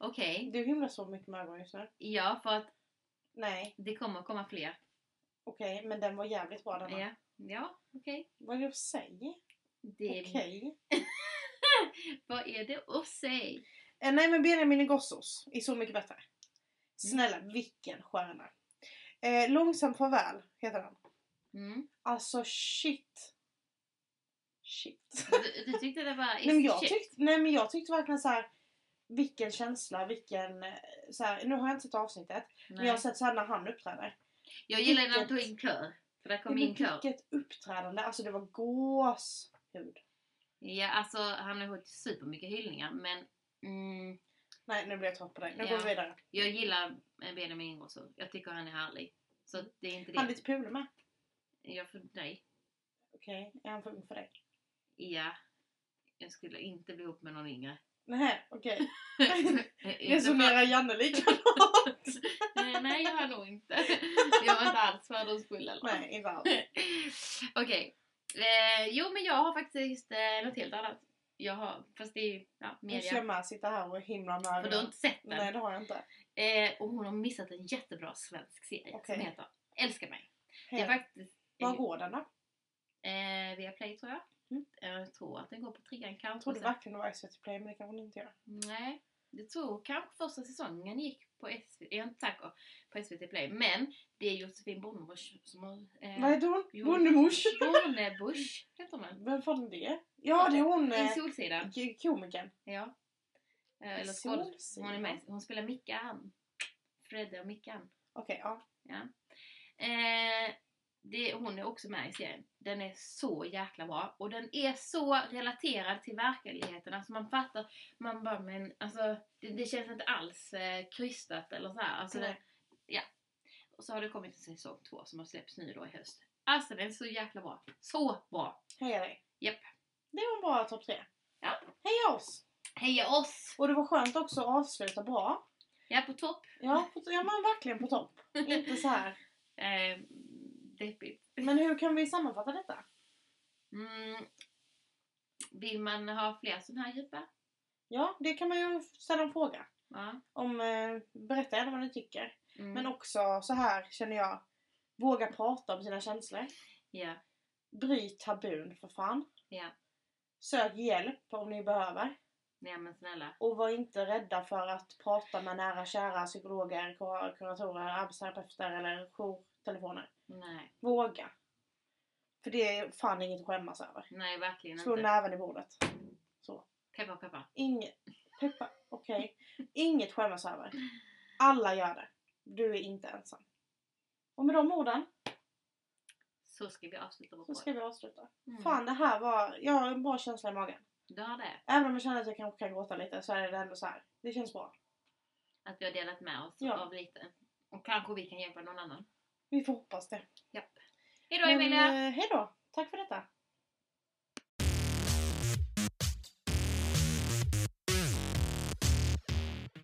Okej. Du himlar så mycket med ögonen just nu. Ja, för att Nej, det kommer komma fler. okej, men den var jävligt bra denna. Ja, ja okej. Vad är det att säga? Det- Okej. Vad är det att säga? Eh, nej men Benjamin Ingrossos är så mycket bättre. Snälla, vilken stjärna. Eh, Långsam farväl heter den. Mm. Alltså shit. Shit. Du, du tyckte det var... nej, men jag tyckte, nej men jag tyckte verkligen så här. Vilken känsla, vilken... eh, Så här, nu har jag inte sett avsnittet. Men jag har Nej. sett så här när han uppträder. Jag gillar när han tog in kör. För där kom Nej, in kör. vilket uppträdande. Alltså det var gåshud. Ja, alltså han har fått supermycket hyllningar men mm, Nej nu blir jag trött på dig. Nu Ja. går vi vidare. jag gillar eh, Benjamin Ingrosso. Jag tycker han är härlig. Så det är inte Han är det. lite pule med. Jag för dig. Okej, är han för ung för dig? Ja. Jag skulle inte bli ihop med någon yngre. Nej, okej. Resonerar Janne likadant? Nej, jag har nog inte. Jag var inte alls fördomsfull eller? Nej, inte alls. Okej. Eh, jo, men jag har faktiskt eh, något helt annat. Jag har, fast det är ja, ska jag media. med sitta här och himla med För du har inte sett den. Nej, det har jag inte. Eh, och hon har missat en jättebra svensk serie Okej. som heter Älska mig. Det är faktiskt... Var går den då? Eh, via Play tror jag. Jag tror att den går på trean kanske. Jag trodde verkligen det var SVT Play, men det kanske den inte gör. Nej, jag tror kanske första säsongen gick på SVT, jag är inte säker, på SVT Play. Men det är Josefin Bornebusch som har... Eh, Vad heter hon? Bondemors? Bornebusch heter hon. Vem fan är det? Ja, det är hon I eh, Solsidan. komikern. Ja. Eh, Eller skådespelare. Hon är med. Hon spelar Mickan. Fredde och Mickan. Okej, ja. Ja. Eh, det, hon är också med i serien. Den är så jäkla bra. Och den är så relaterad till verkligheten. Alltså man fattar, man bara men alltså det, det känns inte alls eh, krystat eller så här. Alltså det, Nej. ja. Och så har det kommit en säsong två som har släppts nu då i höst. Alltså den är så jäkla bra. Så bra! Heja dig. Japp. Det var en bra topp tre. Ja. Heja oss! Heja oss! Och det var skönt också att avsluta bra. Är på topp. Ja, på, ja men verkligen på topp. Inte så här. Eh, deppigt. Men hur kan vi sammanfatta detta? Mm. Vill man ha fler sådana här djupa? Ja, det kan man ju ställa en fråga. Ja. Om, eh, berätta gärna vad ni tycker. Mm. Men också så här känner jag. Våga prata om sina känslor. Ja. Bryt tabun för fan. Ja. Sök hjälp om ni behöver. Nej men snälla. Och var inte rädda för att prata med nära kära psykologer, kur- kuratorer, arbetsterapeuter eller jourtelefoner. Nej. Våga. För det är fan inget att skämmas över. Nej verkligen Slå inte. näven i bordet. Peppar peppar. Inget. Peppa, okej. Inget skämmas över. Alla gör det. Du är inte ensam. Och med de orden Så ska vi avsluta vår så ska vi avsluta. Mm. Fan det här var, jag har en bra känsla i magen. Du har det. Även om jag känner att jag kanske kan gråta lite så är det ändå så här. Det känns bra. Att vi har delat med oss Ja. av lite. Och kanske vi kan hjälpa någon annan. Vi får hoppas det. Japp. Hejdå Emilia! Men, eh, hej då. Tack för detta.